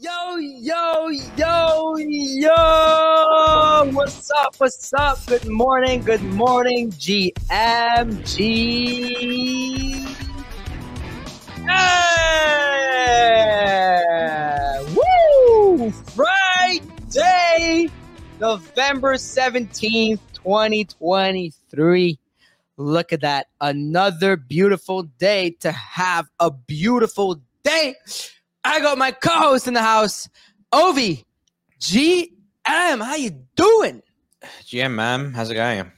yo, yo, yo, yo. What's up? What's up? Good morning. Good morning, GMG. Yeah! Woo! Friday, November 17th, 2023. Look at that. Another beautiful day to have a beautiful day. I got my co-host in the house, Ovi. GM, how you doing? GM, man, how's it going?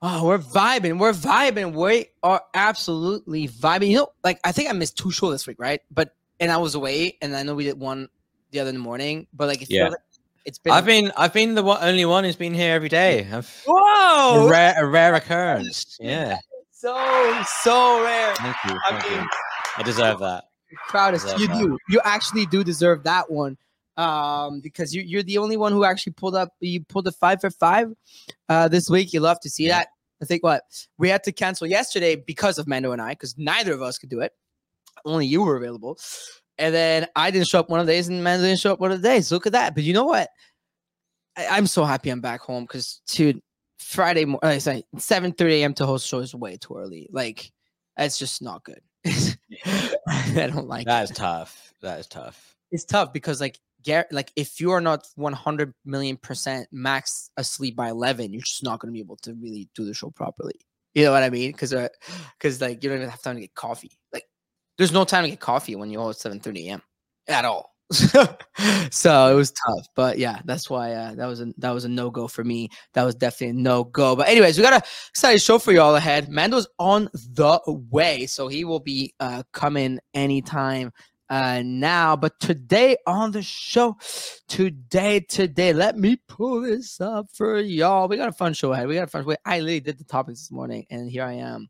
Oh, we're vibing. We're vibing. We are absolutely vibing. You know, like I think I missed two shows this week, right? But and I was away, and I know we did one the other morning. But like, Yeah. like it's been. I've been I've been the one, only one who's been here every day. I've, whoa, a rare a rare occurrence. Yeah, so so rare. thank you. I mean, you. I deserve that. Proudest you that. do. You actually do deserve that one um because you, you're the only one who actually pulled up you pulled a five for five uh this week. You love to see Yeah. that. I think what? We had to cancel yesterday because of mando and i because neither of us could do it. Only you were available. And then i didn't show up one of the days and mando didn't show up one of the days. Look at that. But you know what? I, i'm so happy i'm back home because dude friday morning uh, sorry 7 30 a.m to host show is way too early. Like it's just not good i don't like it That is tough. That is tough. it's tough because like Gar- like if you are not 100 million percent max asleep by 11 you're just not going to be able to really do the show properly. You know what i mean? Because because uh, like you don't even have time to get coffee. Like there's no time to get coffee when you host 7 30 a.m at all so it was tough but yeah that's why uh, that was a that was a no-go for me. That was definitely a no-go but anyways we got a exciting show for you all ahead. Mando's on the way so he will be uh coming anytime uh now but today on the show today today let me pull this up for y'all. We got a fun show ahead. We got a fun wait i literally did the topics this morning and here i am.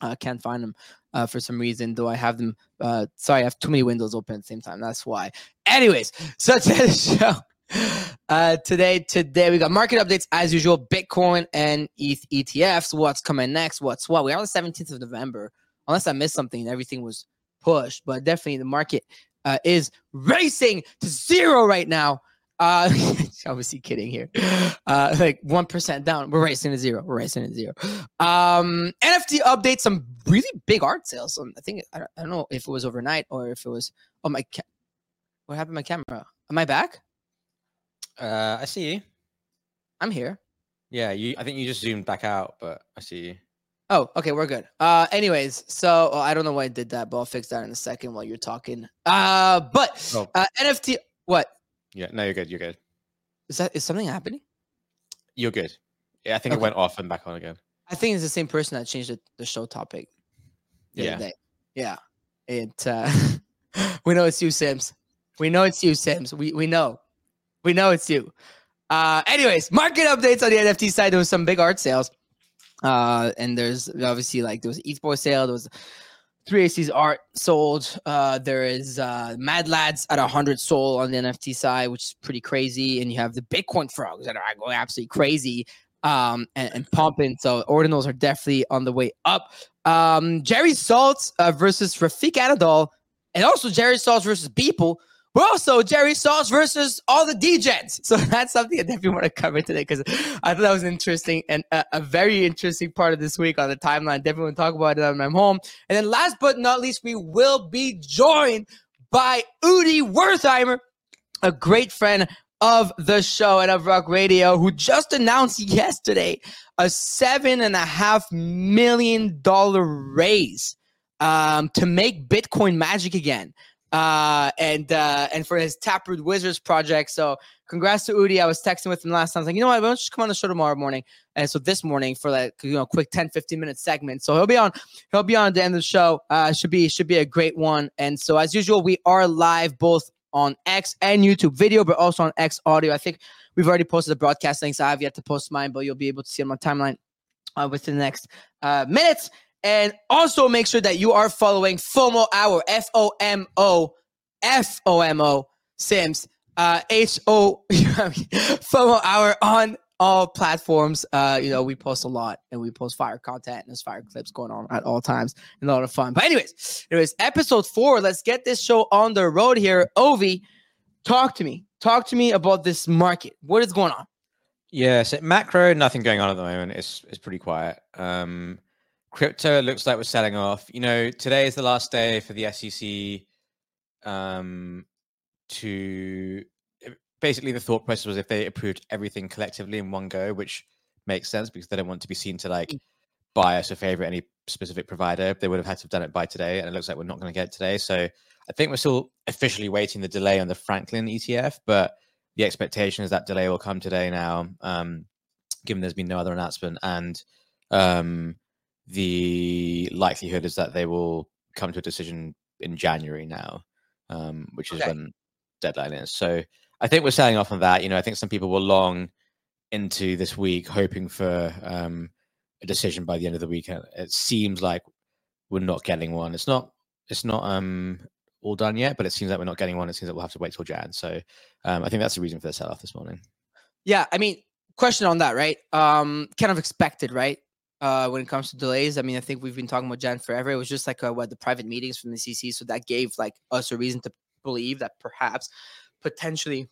I can't find them uh, for some reason though i have them uh sorry i have too many windows open at the same time that's why anyways so today's show uh today today we got market updates as usual bitcoin and eth etfs what's coming next what's what we're on the 17th of november unless i missed something everything was pushed. but definitely the market uh, is racing to zero right now. Uh, obviously kidding here. Uh, like one percent down. We're racing to zero. We're racing to zero. Um, NFT updates. Some really big art sales. Um, I think I don't, know if it was overnight or if it was. Oh my! Ca- what happened to my camera? Am I back? Uh, I see you. I'm here. Yeah, you. I think you just zoomed back out, but I see you. Oh, okay, we're good. Uh, anyways, so oh, I don't know why I did that, but I'll fix that in a second while you're talking. Uh, but Oh. uh, NFT. What Yeah, no, you're good. You're good. is that? Is something happening? You're good. Yeah, I think Okay. it went off and back on again. I think it's the same person that changed the, the show topic. The Yeah. day. Yeah. It uh we know it's you, Sims. We know it's you, Sims. We we know. We know it's you. Uh anyways, market updates on the NFT side. There was some big art sales. Uh and there's obviously like there was Boy sale, there was 3AC's art sold. Uh there is uh Mad Lads at 100 sold on the NFT side, which is pretty crazy. And you have the Bitcoin frogs that are going absolutely crazy um, and, and pumping. So ordinals are definitely on the way up. Um, Jerry Saltz uh, versus Refik Anadol, and also Jerry Saltz versus Beeple. But also Jerry Saltz versus all the DJs. So that's something I definitely want to cover today because I thought that was interesting and a, a very interesting part of this week on the timeline. Definitely want to talk about it when I'm home. And then last but not least, we will be joined by Udi Wertheimer, a great friend of the show and of Rug Radio, who just announced yesterday a seven and a half million dollar raise um, to make Bitcoin magic again. Uh, and uh, and for his Taproot Wizards project. So congrats to Udi. I was texting with him last time. I was like, you know what? Why don't you come on the show tomorrow morning? And so this morning for like you know quick 10, 15 minute segment. So he'll be on he'll be on at the end of the show. Uh, should be should be a great one. And so as usual, we are live both on X and YouTube video, but also on X audio. I think we've already posted the broadcast links. I have yet to post mine, but you'll be able to see on my timeline uh, within the next uh, minutes. And also make sure that you are following FOMO Hour, F O M O, F O M O, Sims, uh, H O, FOMO Hour on all platforms. Uh, you know, we post a lot and we post fire content and there's fire clips going on at all times and a lot of fun. But anyways, anyways, episode four. Let's get this show on the road here. Ovi, talk to me. Talk to me about this market. What is going on? Yeah, so macro, nothing going on at the moment. It's it's pretty quiet. Um, crypto looks like we're selling off. You know, today is the last day for the SEC um, to basically the thought process was if they approved everything collectively in one go, which makes sense because they don't want to be seen to like Mm. bias or favor any specific provider. They would have had to have done it by today, and it looks like we're not going to get it today. So I think we're still officially waiting the delay on the Franklin ETF, but the expectation is that delay will come today now, um, given there's been no other announcement, and um, the likelihood is that they will come to a decision in January now, um, which is Okay. when deadline is. So I think we're selling off on that. You know, I think some people will long into this week, hoping for um, a decision by the end of the week. It seems like we're not getting one. It's not. It's not um, all done yet, but it seems like we're not getting one. It seems like we'll have to wait till Jan. So um, I think that's the reason for the sell off this morning. Yeah, I mean, question on that, right? Um, kind of expected, right? Uh, when it comes to delays, I mean, I think we've been talking about Jan forever. It was just like uh, what the private meetings from the SEC, so that gave like us a reason to believe that perhaps, potentially,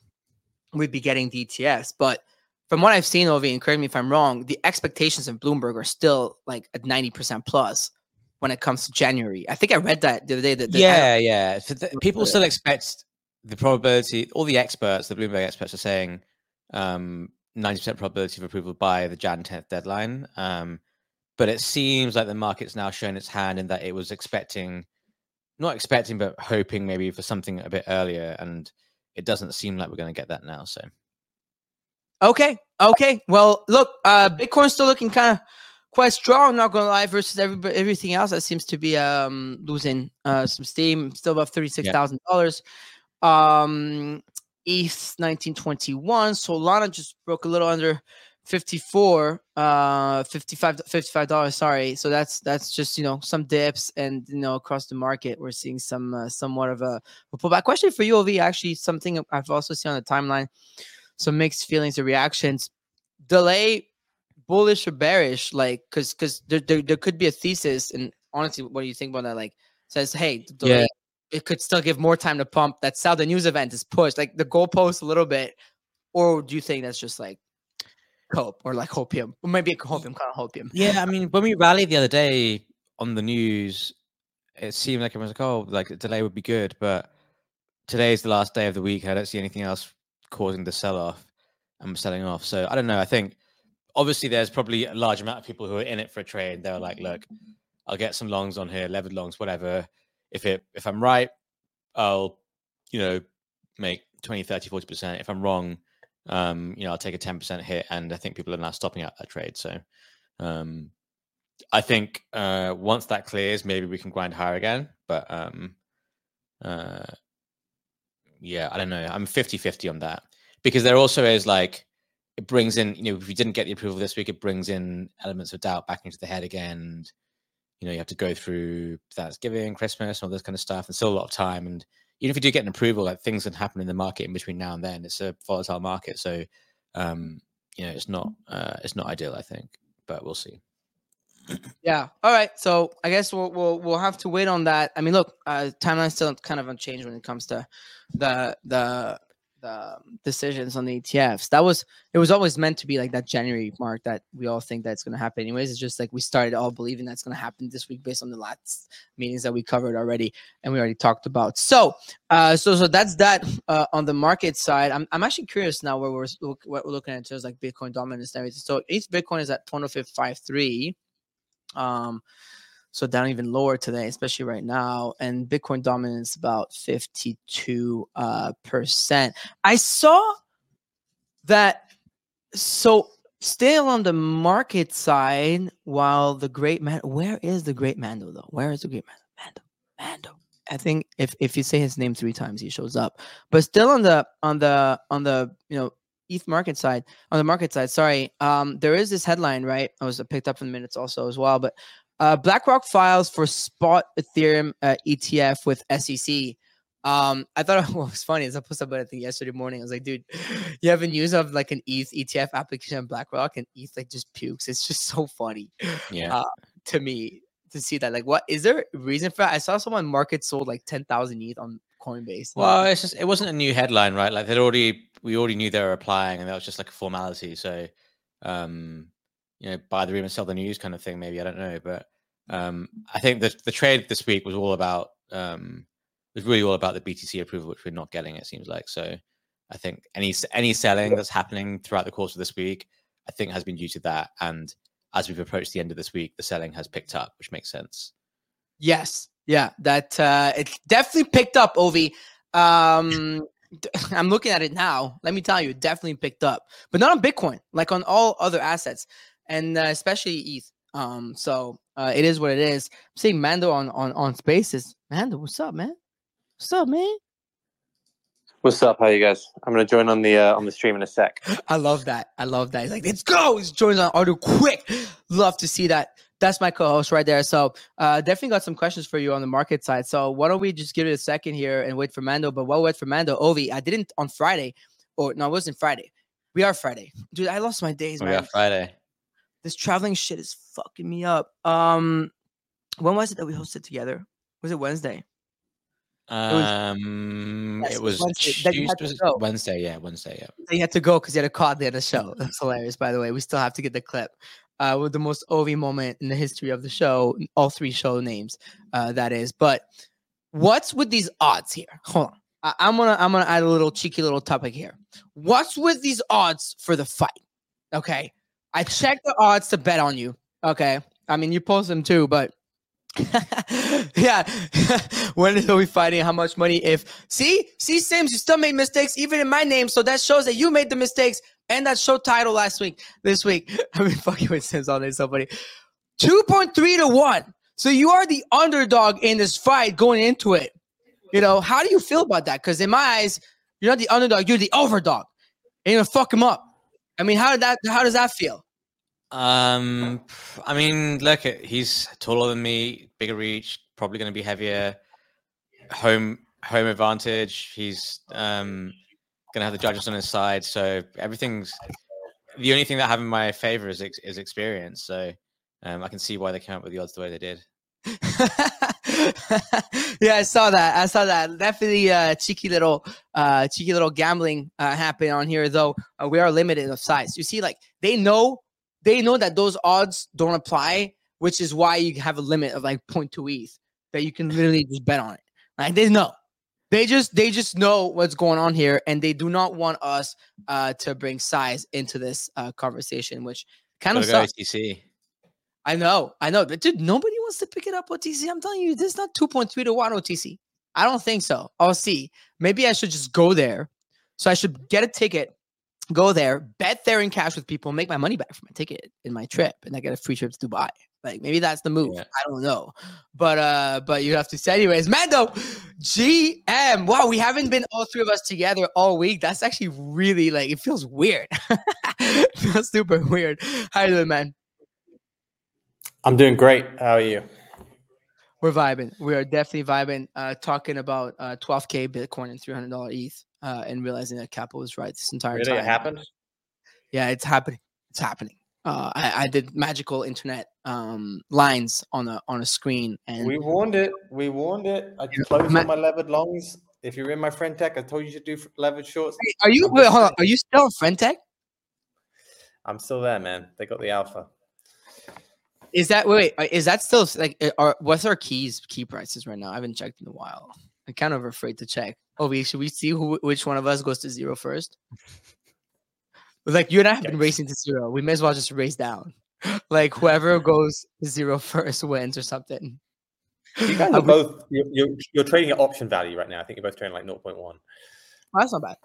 we'd be getting DTS. But from what I've seen, Ovi, and correct me if I'm wrong, the expectations of Bloomberg are still like at ninety percent plus when it comes to January. I think I read that the other day. That that- yeah, yeah. So th- people still expect the probability. All the experts, the Bloomberg experts, are saying um, ninety percent probability of approval by the Jan tenth deadline. Um, but it seems like the market's now shown its hand in that it was expecting, not expecting, but hoping maybe for something a bit earlier, and it doesn't seem like we're going to get that now. So Okay. Okay. Well, look, uh, Bitcoin's still looking kind of quite strong. Not gonna lie, versus everybody, everything else that seems to be um losing uh some steam. Still above thirty six thousand dollars. Um, ETH nineteen twenty one. Solana just broke a little under. 54 uh 55 55 dollars sorry so that's that's just you know some dips and you know across the market we're seeing some uh, somewhat of a, a pullback question for you ov actually something i've also seen on the timeline some mixed feelings and reactions. Delay, bullish or bearish? Like, because because there, there there could be a thesis, and honestly, what do you think about that? Like, says, hey, delay, Yeah. it could still give more time to pump. That's how the news event is pushed, like the goalpost a little bit, or do you think that's just like cope or like hopium, or maybe a hopium, kind of hopium? yeah, I mean, when we rallied the other day on the news, it seemed like it was like, "Oh, like a delay would be good," but today is the last day of the week. I don't see anything else causing the sell off. I'm selling off. So I don't know. I think obviously there's probably a large amount of people who are in it for a trade. They're like, look, I'll get some longs on here, levered longs, whatever. If it if I'm right, I'll, you know, make 20, 30, 40%. If I'm wrong, um, you know, I'll take a 10% hit. And I think people are now stopping out that trade. So um I think uh once that clears, maybe we can grind higher again. But um uh yeah, I don't know. I'm 50 50 on that because there also is like, it brings in, you know, if you didn't get the approval this week, it brings in elements of doubt back into the head again. And, you know, you have to go through Thanksgiving, Christmas, all this kind of stuff, and still a lot of time. And even if you do get an approval, like things can happen in the market in between now and then. It's a volatile market. So, um, you know, it's not, uh, it's not ideal, I think, but we'll see. Yeah. All right. So I guess we'll we'll we'll have to wait on that. I mean, look, uh, timeline's still kind of unchanged when it comes to the the the decisions on the ETFs. That was it was always meant to be like that January mark that we all think that's going to happen. Anyways, it's just like we started all believing that's going to happen this week based on the last meetings that we covered already and we already talked about. So, uh, so so that's that uh, on the market side. I'm I'm actually curious now where we're look, what we're looking at in terms like Bitcoin dominance and everything. So each Bitcoin is at 2553 um so down even lower today especially right now and bitcoin dominance about 52 uh percent i saw that so still on the market side while the great man where is the great mando though where is the great mando mando mando i think if if you say his name three times he shows up but still on the on the on the you know ETH market side on the market side. Sorry, um, there is this headline, right? I was picked up in minutes also as well, but uh, BlackRock files for spot Ethereum uh, ETF with SEC. Um, I thought what was funny is I posted about it I think yesterday morning. I was like, dude, you have a news of like an ETH ETF application on BlackRock and ETH like just pukes. It's just so funny Yeah. Uh, to me to see that. Like, what is there a reason for that? I saw someone market sold like ten thousand ETH on Coinbase. Well, it's just it wasn't a new headline, right? Like they'd already we already knew they were applying, and that was just like a formality. So, um, you know, buy the rumor, sell the news, kind of thing. Maybe I don't know, but um, I think the the trade this week was all about um, was really all about the BTC approval, which we're not getting. It seems like so. I think any any selling that's happening throughout the course of this week, I think has been due to that. And as we've approached the end of this week, the selling has picked up, which makes sense. Yes, yeah, that uh, it's definitely picked up, Ovi. Um, I'm looking at it now. Let me tell you, it definitely picked up, but not on Bitcoin, like on all other assets, and uh, especially ETH. Um, so uh, it is what it is. I'm seeing Mando on on on Spaces. Mando, what's up, man? What's up, man? What's up? How you guys? I'm gonna join on the uh, on the stream in a sec. I love that. I love that. He's like, let's go. He's joins on audio quick. Love to see that. That's my co-host right there. So uh, definitely got some questions for you on the market side. So why don't we just give it a second here and wait for Mando? But while we wait for Mando, Ovi, I didn't on Friday, or no, it wasn't Friday. We are Friday, dude. I lost my days, We man. are Friday. This traveling shit is fucking me up. Um, when was it that we hosted together? Was it Wednesday? was- Um, Yes, it was Wednesday, that you had Tuesday, was it. Wednesday. Yeah, Wednesday. Yeah. He had to go because he had a call at the end of the show. That's hilarious, by the way. We still have to get the clip. Uh, with the most Ovi moment in the history of the show, all three show names, uh, that is. But what's with these odds here? Hold on. I- I'm gonna I'm gonna add a little cheeky little topic here. What's with these odds for the fight? Okay. I checked the odds to bet on you. Okay. I mean you post them too, but yeah. when are we fighting? How much money? If see, see, Sims, you still made mistakes, even in my name. So that shows that you made the mistakes and that show title last week, this week. I've been fucking with Sims all day, so funny. 2.3 to 1. So you are the underdog in this fight going into it. You know, how do you feel about that? Because in my eyes, you're not the underdog, you're the overdog. And you're gonna fuck him up. I mean, how did that how does that feel? Um, I mean, look, he's taller than me, bigger reach, probably going to be heavier. Home home advantage. He's um going to have the judges on his side, so everything's the only thing that have in my favor is is experience. So um, I can see why they came up with the odds the way they did. yeah, I saw that. I saw that. Definitely uh cheeky little uh cheeky little gambling uh happening on here though. Uh, we are limited of size. You see like they know they know that those odds don't apply, which is why you have a limit of like 0.2 ETH that you can literally just bet on it. Like they know. They just they just know what's going on here and they do not want us uh to bring size into this uh conversation which kind of sucks. I know, I know, but dude, nobody wants to pick it up OTC. I'm telling you, this is not 2.3 to 1 OTC. I don't think so. I'll see. Maybe I should just go there. So I should get a ticket, go there, bet there in cash with people, make my money back for my ticket in my trip, and I get a free trip to Dubai. Like maybe that's the move. Yeah. I don't know. But uh, but you have to say anyways. Mando, GM. Wow, we haven't been all three of us together all week. That's actually really like it feels weird. it feels super weird. How you doing, man? I'm doing great. How are you? We're vibing. We are definitely vibing. Uh, talking about uh, 12k Bitcoin and 300 dollar ETH, uh, and realizing that Capo was right this entire Really, time. it happened. Yeah, it's happening. It's happening. Uh, I, I did magical internet um, lines on a on a screen, and We warned it. We warned it. I closed Ma- my levered longs. If you're in my friend tech, I told you to do levered shorts. Wait, are you wait, hold on? Are you still friend tech? I'm still there, man. They got the alpha. Is that wait? wait, Is that still like? uh, Are what's our keys key prices right now? I haven't checked in a while. I'm kind of afraid to check. Oh, we should we see who which one of us goes to zero first? Like you and I have been racing to zero. We may as well just race down. Like whoever goes to zero first wins or something. You guys are both. You're, you're, you're trading at option value right now. I think you're both trading like 0.1. Oh, that's not bad.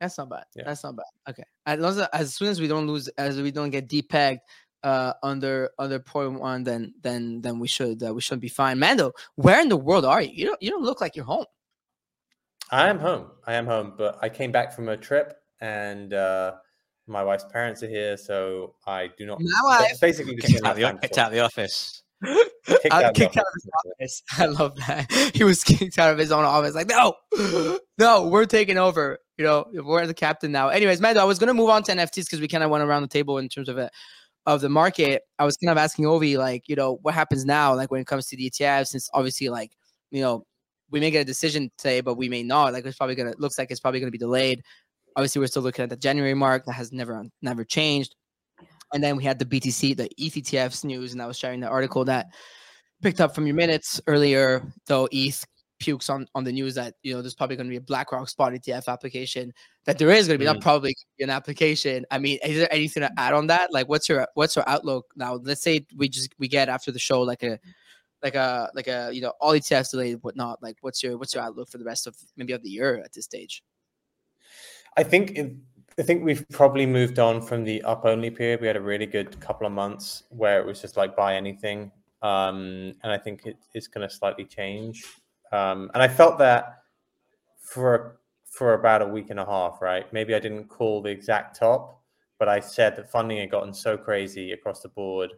That's not bad. Yeah. That's not bad. Okay. As long as as soon as we don't lose, as we don't get depegged uh under under point one, then then then we should uh, we should be fine. Mando, where in the world are you? You don't you don't look like you're home. I am home. I am home, but I came back from a trip and uh, my wife's parents are here, so I do not. My that's wife? basically just Kicked out, the, kicked out the office. Kicked out of the kicked out of his office. I love that. He was kicked out of his own office. Like, no, no, we're taking over. You know, we're the captain now. Anyways, Mando, I was gonna move on to NFTs because we kind of went around the table in terms of it of the market. I was kind of asking Ovi, like, you know, what happens now, like when it comes to the ETFs, since obviously, like, you know, we may get a decision today, but we may not. Like it's probably gonna looks like it's probably gonna be delayed. Obviously, we're still looking at the January mark that has never never changed. And then we had the BTC, the ETFs news, and I was sharing the article that picked up from your minutes earlier. Though ETH pukes on on the news that you know there's probably going to be a BlackRock spot ETF application. That there is going to be mm. not probably an application. I mean, is there anything to add on that? Like, what's your what's your outlook now? Let's say we just we get after the show like a like a like a you know all ETFs delayed whatnot. Like, what's your what's your outlook for the rest of maybe of the year at this stage? I think it, I think we've probably moved on from the up only period. We had a really good couple of months where it was just like buy anything, um, and I think it, it's going to slightly change. Um, and I felt that for for about a week and a half, right? Maybe I didn't call the exact top, but I said that funding had gotten so crazy across the board,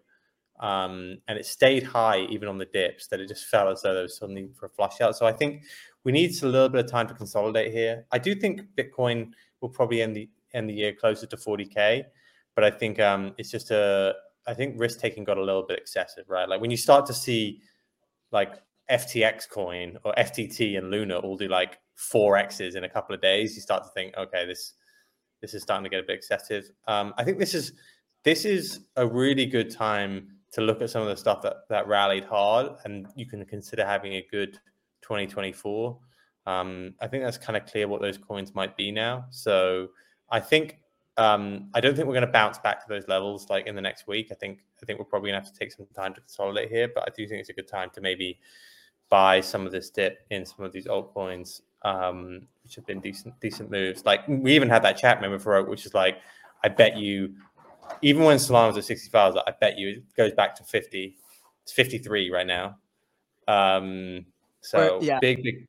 um, and it stayed high even on the dips that it just felt as though there was something for a flush out. So I think we need a little bit of time to consolidate here. I do think Bitcoin will probably end the end the year closer to 40k, but I think um, it's just a I think risk taking got a little bit excessive, right? Like when you start to see like FTX coin or FTT and Luna all do like four X's in a couple of days, you start to think, okay, this this is starting to get a bit excessive. Um, I think this is this is a really good time to look at some of the stuff that that rallied hard, and you can consider having a good 2024. Um, I think that's kind of clear what those coins might be now. So I think um, I don't think we're going to bounce back to those levels like in the next week. I think I think we're probably going to have to take some time to consolidate here, but I do think it's a good time to maybe buy some of this dip in some of these altcoins, um, which have been decent decent moves. Like we even had that chat member for which is like, I bet you, even when Solana was at 65, I bet you it goes back to 50. It's 53 right now. Um, so yeah. big, big.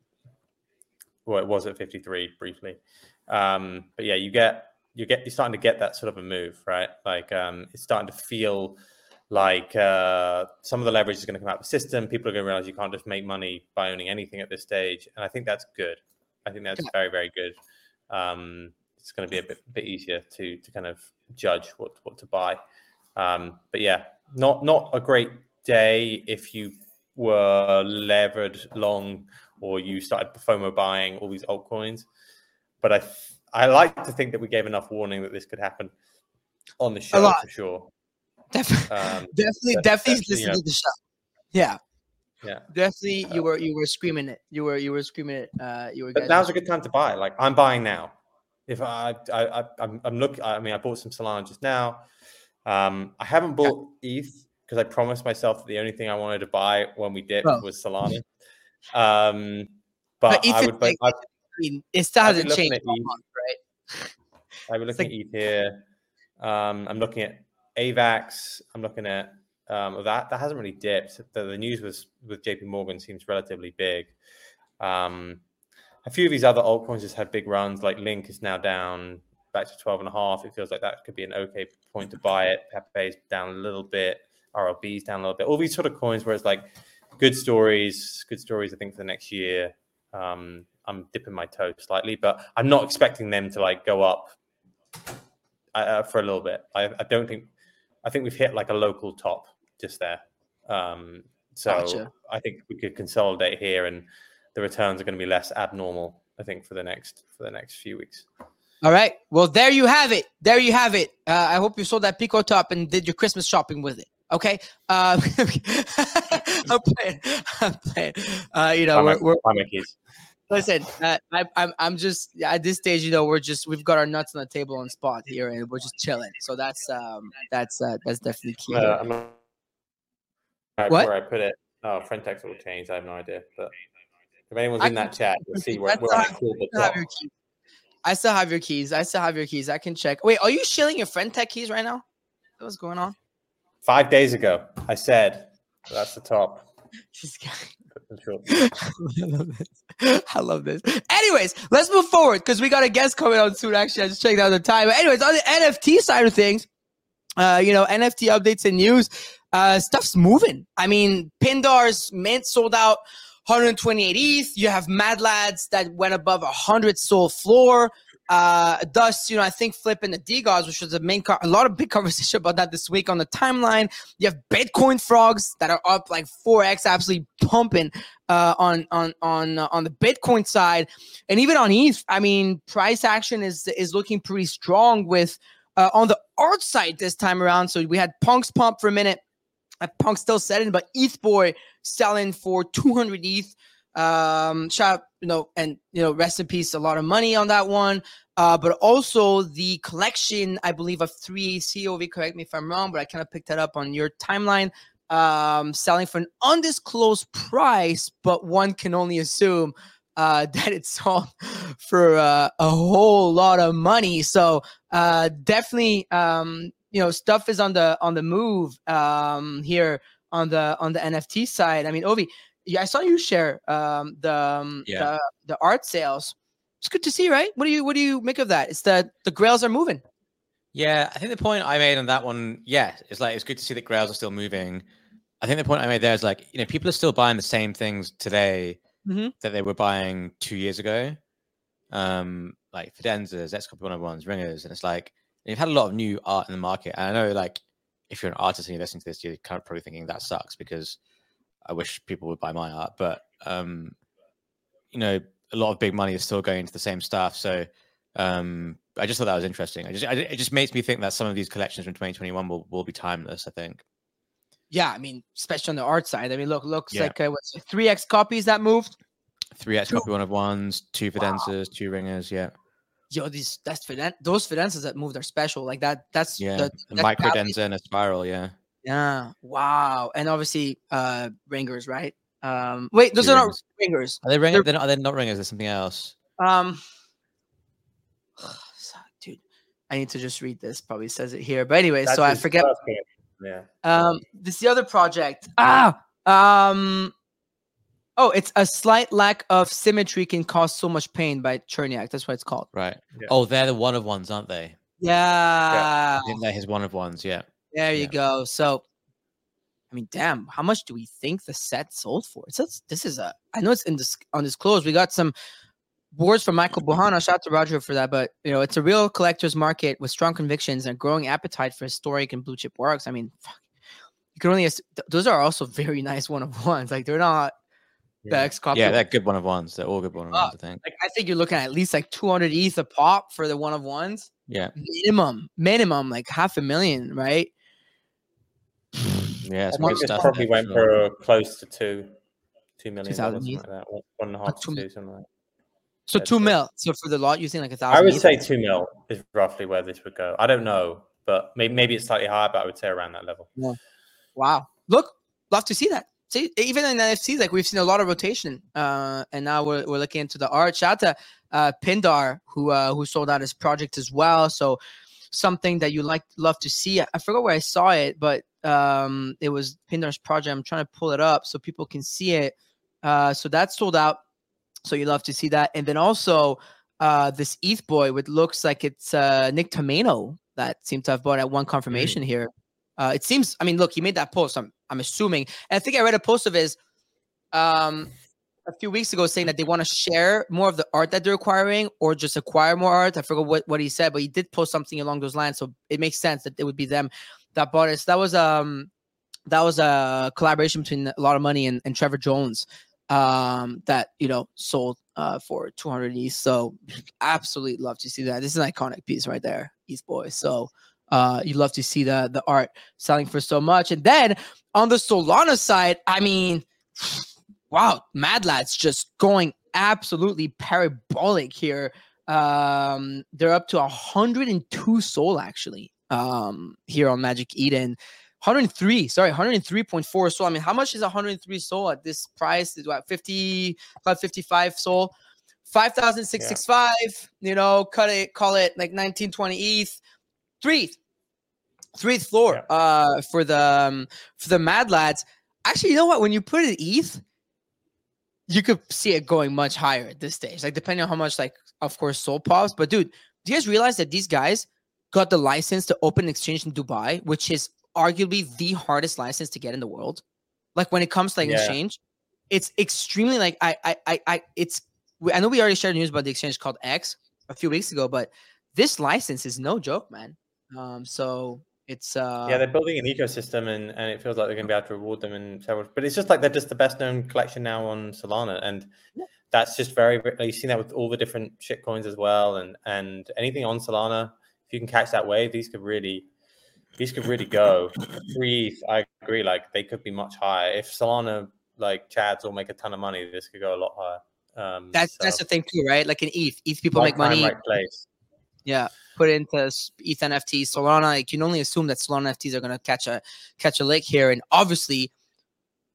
Well, it was at 53 briefly. Um, but yeah, you get you get you're starting to get that sort of a move, right? Like um, it's starting to feel like uh, some of the leverage is going to come out of the system. People are going to realize you can't just make money by owning anything at this stage, and I think that's good. I think that's very very good. Um, it's going to be a bit, bit easier to to kind of judge what what to buy. Um, but yeah, not not a great day if you were levered long or you started FOMO buying all these altcoins. But I I like to think that we gave enough warning that this could happen on the show for sure. Definitely, um, definitely, definitely listen to the show. Yeah, yeah, definitely. You were you were screaming it. You were you were screaming it. Uh, you were. But now's a good time to buy. Like I'm buying now. If I I, I I'm I'm looking. I mean, I bought some Solana just now. Um, I haven't bought yeah. ETH because I promised myself that the only thing I wanted to buy when we dipped oh. was Solana. Um, but, but I would. Like, I, mean, it still hasn't changed, month, right? I would look like, at ETH here. Um, I'm looking at AVAX, I'm looking at um, that. That hasn't really dipped. The, the, news was with JP Morgan seems relatively big. Um, a few of these other altcoins just had big runs, like Link is now down back to 12 and a half. It feels like that could be an okay point to buy it. Pepe is down a little bit. RLB is down a little bit. All these sort of coins where it's like good stories, good stories, I think, for the next year. Um, I'm dipping my toe slightly, but I'm not expecting them to like go up uh, for a little bit. I, I don't think I think we've hit like a local top just there. Um, so gotcha. I think we could consolidate here, and the returns are going to be less abnormal. I think for the next for the next few weeks. All right. Well, there you have it. There you have it. Uh, I hope you sold that Pico top and did your Christmas shopping with it. Okay. Um, I'm playing. I'm playing. Uh, you know, we're, we're, Listen, uh, I, I'm I'm just at this stage, you know, we're just we've got our nuts on the table on spot here, and we're just chilling. So that's um that's uh, that's definitely key. Uh, I'm not, what? Where I put it? Oh, friend text will change. I have no idea, but if anyone's in that chat, you'll see where, where I pulled the I still have your keys. I still have your keys. I can check. Wait, are you shilling your friend tech keys right now? What's going on? Five days ago, I said that's the top. I love this. I love this. Anyways, let's move forward because we got a guest coming on soon. Actually, I just checked out the time. But anyways, on the NFT side of things, uh, you know, NFT updates and news, uh, stuff's moving. I mean, Pindar's mint sold out 128 ETH. You have Mad Lads that went above 100 Sol floor. Uh, thus, you know, I think flipping the DeGods, which was a main, car- a lot of big conversation about that this week on the timeline. You have Bitcoin frogs that are up like 4x, absolutely pumping uh, on on on uh, on the Bitcoin side, and even on ETH. I mean, price action is is looking pretty strong with uh, on the art side this time around. So we had Punk's pump for a minute. Punk still selling, but ETH boy selling for 200 ETH. Um, shout you know, and you know, rest in peace, a lot of money on that one. Uh, but also the collection, I believe, of three COV. Correct me if I'm wrong, but I kind of picked that up on your timeline. Um, selling for an undisclosed price, but one can only assume uh, that it sold for uh, a whole lot of money. So uh, definitely, um, you know, stuff is on the on the move um, here on the on the NFT side. I mean, Ovi, yeah, I saw you share um, the, um, Yeah. the the art sales. It's good to see, right? What do you what do you make of that? It's that the grails are moving. Yeah, I think the point I made on that one, yeah, it's like it's good to see that grails are still moving. I think the point I made there is like, you know, people are still buying the same things today Mhm. that they were buying two years ago. Um, like Fidenzas, X Copy 101s, Ringers, and it's like you've had a lot of new art in the market. And I know like if you're an artist and you're listening to this, you're kind of probably thinking that sucks because I wish people would buy my art. But um, you know, a lot of big money is still going to the same stuff. So um, I just thought that was interesting. I just I, it just makes me think that some of these collections from 2021 will, will be timeless. I think. Yeah, I mean, especially on the art side. I mean, look, looks Yeah. like uh, what's three X copies that moved. Three X copy one of ones, two Wow. Fidenzas, two Ringers. Yeah, Yo, these that's Fiden- those Fidenzas that moved are special. Like that. That's yeah. the, a that's micro gotta be- Denza and a spiral. Yeah. Yeah. Wow. And obviously, uh, ringers, right? Um, wait, those Two are not ringers. ringers. Are they ringers? They're- They're not. They're not ringers. There's something else. Um, dude, I need to just read this. Probably says it here, but anyway, That's so I forget. Yeah. Um, this is the other project. Ah, um, oh, it's a slight lack of symmetry can cause so much pain by Cherniak. That's what it's called. Right. Yeah. Oh, they're the one of ones, aren't they? Yeah. I think they're his one of ones. Yeah. There you Yeah. go. So, I mean, damn, how much do we think the set sold for? It's it's- this is a. I know it's in this undisclosed. We got some boards from Michael Bouhanna. Shout out to Roger for that. But you know, it's a real collector's market with strong convictions and growing appetite for historic and blue chip works. I mean, fuck, you can only. those are also very nice one of ones. Like they're not the. X copy. Yeah, they're good one of ones. They're all good one of ones. I think. like I think you're looking at at least like 200 ETH a pop for the one of ones. Yeah. Minimum, minimum, like half a million, right? Yeah. It's I good think stuff. probably went sure. for close to two, two million dollars, something like that. One, one and a half two to two, something like that. So That's two it. mil. So for the lot, you think like a thousand? I would ETH? say two mil is roughly where this would go. I don't know, but maybe, maybe it's slightly higher, but I would say around that level. Wow. Look, love to see that. See, even in NFC, like we've seen a lot of rotation. Uh, and now we're, we're looking into the art. Shout out to uh, Pindar, who uh, who sold out his project as well. So something that you like love to see. I, I forgot where I saw it, but um, it was Pindar's project. I'm trying to pull it up so people can see it. Uh, so that's sold out. So you love to see that. And then also uh, this ETH boy, which looks like it's uh, Nick Tomaino that seemed to have bought at one confirmation here. Uh, it seems. I mean, look, he made that post. I'm I'm assuming, and I think I read a post of his um a few weeks ago saying that they want to share more of the art that they're acquiring or just acquire more art. I forgot what, what he said, but he did post something along those lines. So it makes sense that it would be them that bought it. So that was um that was a collaboration between Alotta Money and, and Trevor Jones um that you know sold uh for 200 ETH. So absolutely love to see that. This is an iconic piece right there, ETH boy. So uh you love to see the the art selling for so much. And then on the Solana side, I mean, wow, Mad Lads just going absolutely parabolic here. Um, they're up to 102 Sol actually. Um, here on Magic Eden. 103, sorry, 103.4 Sol. I mean, how much is 103 Sol at this price? Is what 50, about 55 Sol, 5,665. You know, cut it, call it like 19, 20 ETH, three, three floor uh for the um, for the Mad Lads. Actually, you know what? When you put it ETH, you could see it going much higher at this stage. Like depending on how much, like of course, Sol pops. But dude, do you guys realize that these guys got the license to open an exchange in Dubai, which is arguably the hardest license to get in the world? Like when it comes to like Yeah. exchange, it's extremely like I I I, I it's. I know we already shared news about the exchange called X, a few weeks ago, but this license is no joke, man. Um, so it's uh yeah, they're building an ecosystem, and, and it feels like they're going to be able to reward them in several. But it's just like they're just the best known collection now on Solana, and Yeah. that's just very. You've seen that with all the different shit coins as well, and and anything on Solana. If you can catch that wave, these could really, these could really go. Free, ETH, I agree. Like they could be much higher if Solana, like Chads, will make a ton of money. This could go a lot higher. Um, that's that's the thing too, right? Like in ETH, ETH people right make money. right place. Yeah, put into ETH NFTs. Solana, you can only assume that Solana NFTs are gonna catch a catch a lick here, and obviously,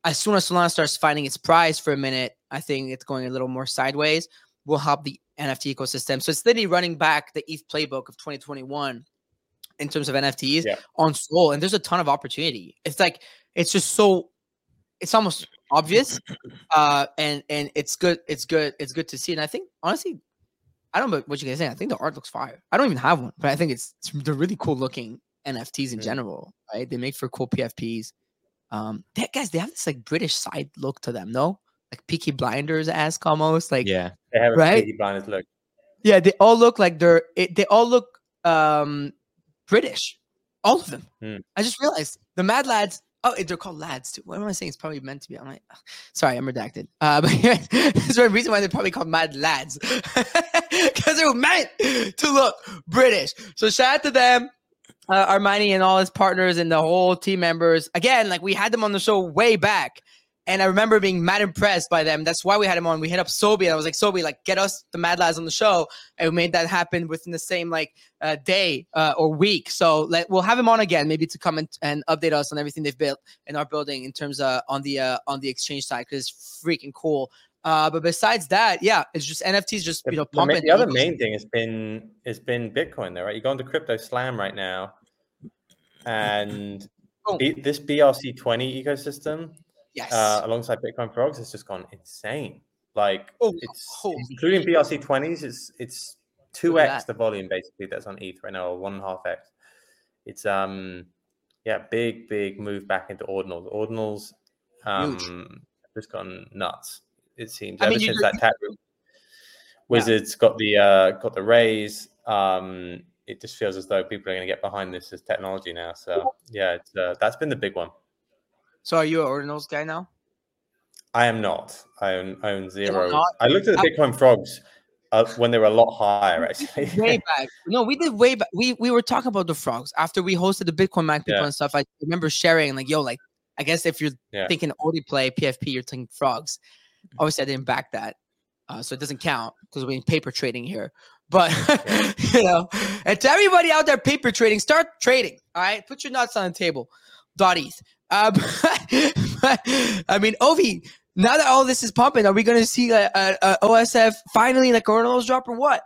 as soon as Solana starts finding its prize for a minute, I think it's going a little more sideways. Will help the NFT ecosystem. So it's literally running back the ETH playbook of 2021 in terms of NFTs Yeah. on Sol, and there's a ton of opportunity. It's like it's just so it's almost obvious, uh, and and it's good. It's good. It's good to see. And I think honestly, I don't know what you guys think. I think the art looks fire. I don't even have one, but I think it's, it's they're really cool looking NFTs in general, right? They make for cool PFPs. Um, they, guys, they have this like British side look to them, no? Like Peaky Blinders esque almost. Like, yeah. They have a Right? Peaky Blinders look. Yeah, they all look like they're. It, they all look um British, all of them. Mm. I just realized the Mad Lads. Oh, they're called lads too. What am I saying? It's probably meant to be. I'm like, ugh, sorry, I'm redacted. Uh, but there's a reason why they're probably called Mad Lads because they were meant to look British. So shout out to them, uh, Armani and all his partners and the whole team members. Again, like we had them on the show way back. And I remember being mad impressed by them. That's why we had him on. We hit up Sobi. And I was like, Sobi, like, get us the Mad Lads on the show. And we made that happen within the same like uh, day uh, or week. So let, we'll have him on again, maybe to come and, and update us on everything they've built in our building in terms of on the uh, on the exchange side because it's freaking cool. Uh, but besides that, yeah, it's just NFTs just The, you know the pumping. the other ecosystem. main thing has been has been Bitcoin, though, right? You go into Crypto Slam right now, and. B, this BRC twenty ecosystem, yes. uh, alongside Bitcoin Frogs, has just gone insane. Like Oh, it's holy including BRC twenties, it's it's two x the volume basically that's on ETH right now, or one and a half x. It's um yeah, big big move back into ordinals. Ordinals Huge. um just gone nuts. It seems I ever mean, since that Taproot Wizards got the uh got the raise. Um it just feels as though people are going to get behind this as technology now. So yeah, it's, uh, that's been the big one. So are you an Ordinals guy now? I am not. I own, I own zero. I looked at the Bitcoin frogs uh, when they were a lot higher, actually. way back. No, we did way back. We we were talking about the frogs after we hosted the Bitcoin Mac people Yeah. and stuff. I remember sharing like, yo, like I guess if you're Yeah. thinking only play PFP, you're thinking frogs. Obviously, I didn't back that, uh, so it doesn't count because we're in paper trading here. But you know, and to everybody out there, paper trading, start trading. All right, put your nuts on the table. Dot ETH. Uh, I mean, Ovi. Now that all this is pumping, are we going to see a, a, a OSF finally like a Ordinals drop or what?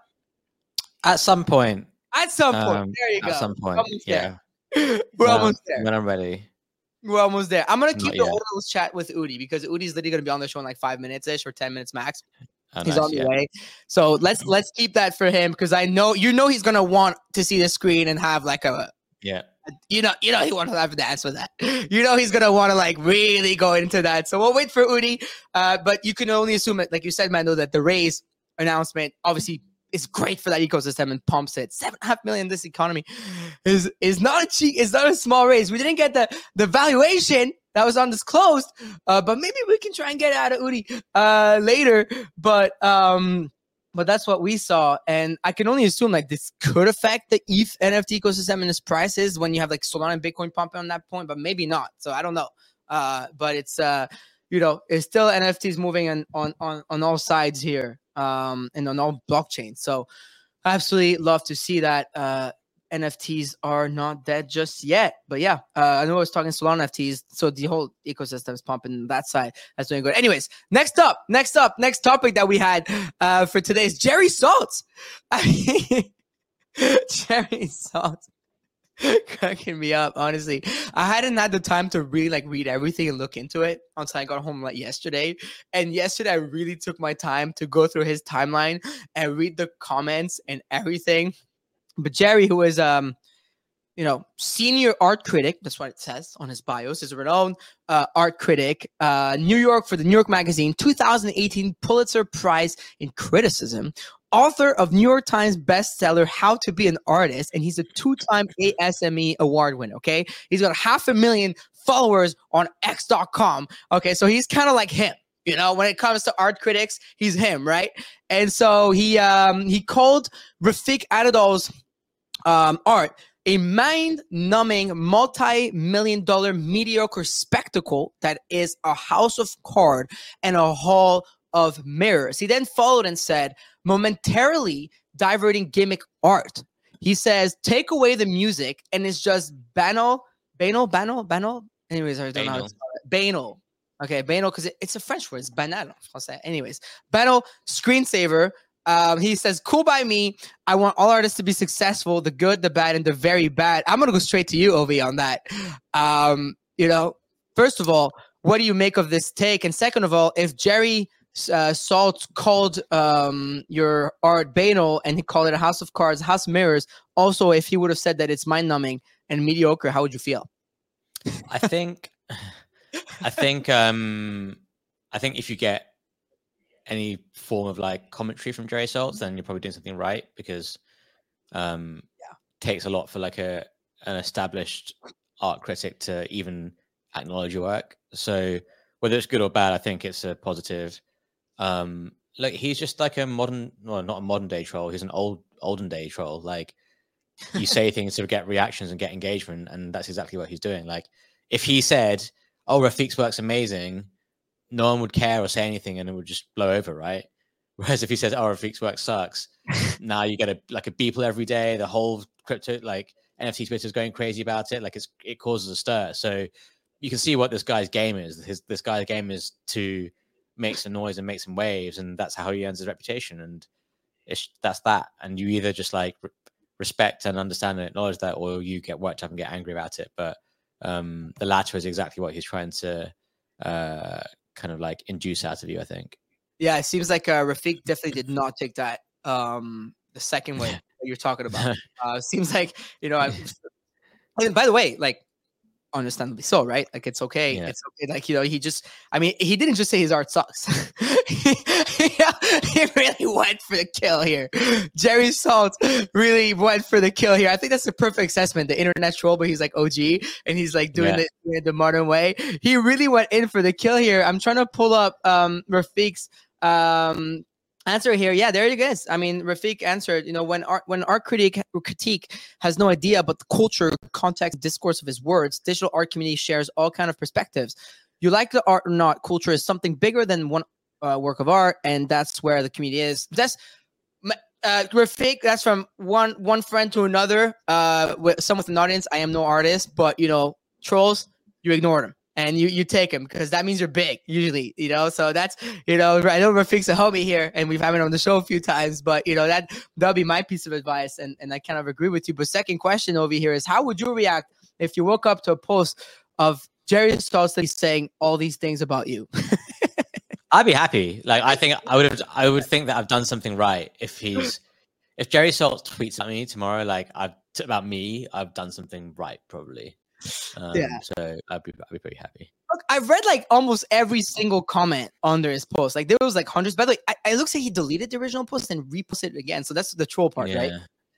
At some point. At some point. Um, there you go. At some point. Almost yeah. there. We're Um, almost there. When I'm ready. We're almost there. I'm gonna Not keep the yet. Ordinals chat with Udi because Udi's literally gonna be on the show in like five minutes ish or ten minutes max. Oh, He's nice, on the yeah. way. So let's let's keep that for him because I know you know he's gonna want to see the screen and have like a Yeah. You know you know he wants to have a dance with that. You know he's gonna want to like really go into that. So we'll wait for Udi. Uh, but you can only assume it, like you said, Mando, that the raise announcement obviously is great for that ecosystem and pumps it. Seven and a half million this economy is is not a cheap, is not a small raise. We didn't get the the valuation that was undisclosed, uh, but maybe we can try and get out of Udi uh, later. But um, but that's what we saw, and I can only assume like this could affect the ETH NFT ecosystem and its prices when you have like Solana and Bitcoin pumping on that point, but maybe not. So I don't know. Uh, but it's uh, you know, it's still NFTs moving on on on, on all sides here, um, and on all blockchains. So I absolutely love to see that. Uh, NFTs are not dead just yet. But yeah, uh, I know I was talking Solana NFTs, so the whole ecosystem is pumping that side. That's doing good. Anyways, next up, next up, next topic that we had uh, for today is Jerry Salt. Jerry Salt. Cracking me up, honestly. I hadn't had the time to really like read everything and look into it until I got home like yesterday. And yesterday, I really took my time to go through his timeline and read the comments and everything. But Jerry, who is um, you know, senior art critic, that's what it says on his bios, is a renowned uh, art critic, uh, New York for the New York Magazine, 2018 Pulitzer Prize in Criticism, author of New York Times bestseller How to Be an Artist, and he's a two-time ASME award winner. Okay, he's got half a million followers on X.com. Okay, so he's kind of like him. You know, when it comes to art critics, he's him, right? And so he um he called Refik Anadol's um art a mind-numbing multi-million dollar mediocre spectacle that is a house of card and a hall of mirrors. He then followed and said, momentarily diverting gimmick art. He says, take away the music and it's just banal, banal, banal, banal. Anyways, I don't know how to spell it. Banal. Okay, banal because it, it's a French word. It's banal. Français. Anyways, banal screensaver. Um, he says, "Cool by me. I want all artists to be successful, the good, the bad, and the very bad." I'm gonna go straight to you, Ovi, on that. Um, you know, first of all, what do you make of this take? And second of all, if Jerry uh, Saltz called um, your art banal and he called it a house of cards, house of mirrors, also, if he would have said that it's mind numbing and mediocre, how would you feel? I think, I think, um, I think if you get any form of like commentary from Jerry Saltz, then you're probably doing something right because um yeah. takes a lot for like a an established art critic to even acknowledge your work. So whether it's good or bad, I think it's a positive. Um look, he's just like a modern well, not a modern day troll, he's an old olden day troll. Like you say things to get reactions and get engagement, and that's exactly what he's doing. Like if he said, Oh, Refik's work's amazing, no one would care or say anything and it would just blow over, right? Whereas if he says, "Oh, Refik's work sucks," now you get a like a beeple every day. The whole crypto like NFT Twitter is going crazy about it. Like it's it causes a stir. So you can see what this guy's game is. His this guy's game is to make some noise and make some waves, and that's how he earns his reputation. And it's that's that. And you either just like re- respect and understand and acknowledge that, or you get worked up and get angry about it. But um, the latter is exactly what he's trying to uh, kind of like induce out of you. I think. Yeah, it seems like uh, Refik definitely did not take that um, the second way that you're talking about. Uh, seems like you know. I, and by the way, like understandably so, right? Like it's okay. Yeah. It's okay. Like, you know, he just I mean, he didn't just say his art sucks. he, he really went for the kill here. Jerry Saltz really went for the kill here. I think that's the perfect assessment. The internet troll, but he's like OG and he's like doing yeah. it the modern way. He really went in for the kill here. I'm trying to pull up um Refik's um answer here. Yeah, there it is. I mean, Refik answered, you know, when art when art critic critique has no idea about the culture, context, discourse of his words, digital art community shares all kind of perspectives. You like the art or not, culture is something bigger than one uh, work of art, and that's where the community is. That's uh, Refik. That's from one one friend to another. Uh, with some with an audience. I am no artist, but you know, trolls, you ignore them and you you take him because that means you're big usually you know? So that's you know i know Refik's a homie here and we've had him on the show a few times but you know that that'll be my piece of advice and and i kind of agree with you. But second question over here is how would you react if you woke up to a post of jerry Saltz saying all these things about you? I'd be happy. Like i think i would have i would think that i've done something right if he's if jerry Saltz tweets at me tomorrow like i've about me i've done something right probably um, yeah. So I'd be, I'd be pretty happy. Look, I've read like almost every single comment under his post. Like there was like hundreds. By the way, I, it looks like he deleted the original post and reposted it again. So that's the troll part, yeah. right?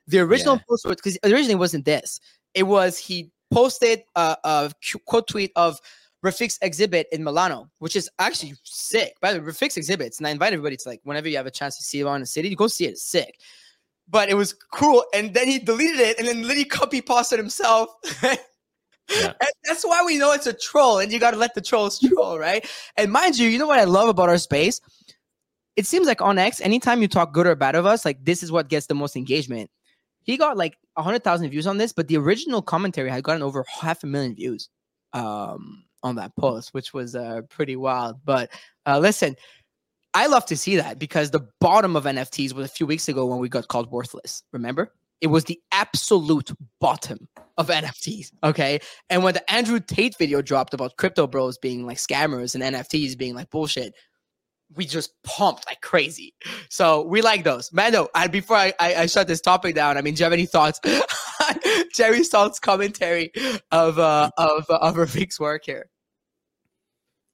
The original yeah. post was because originally it wasn't this. It was he posted a, a quote tweet of Refik's exhibit in Milano, which is actually sick. By the way, Refik's exhibits, and I invite everybody to like whenever you have a chance to see it on the city, you go see it. It's sick. But it was cool, and then he deleted it, and then Liddy copy pasted himself. Yeah. that's why we know it's a troll, and you got to let the trolls troll, right? And mind you, you know what I love about our space? It seems like on X, anytime you talk good or bad of us, like this is what gets the most engagement. He got like hundred thousand views on this, but the original commentary had gotten over half a million views um, on that post, which was uh, pretty wild. But uh, listen, I love to see that because the bottom of NFTs was a few weeks ago when we got called worthless. Remember? It was the absolute bottom of NFTs. Okay. And when the Andrew Tate video dropped about crypto bros being like scammers and NFTs being like bullshit, we just pumped like crazy. So we like those. Mando, I, before I, I, I, shut this topic down, I mean, do you have any thoughts Jerry Saltz commentary of uh of of Refik's work here?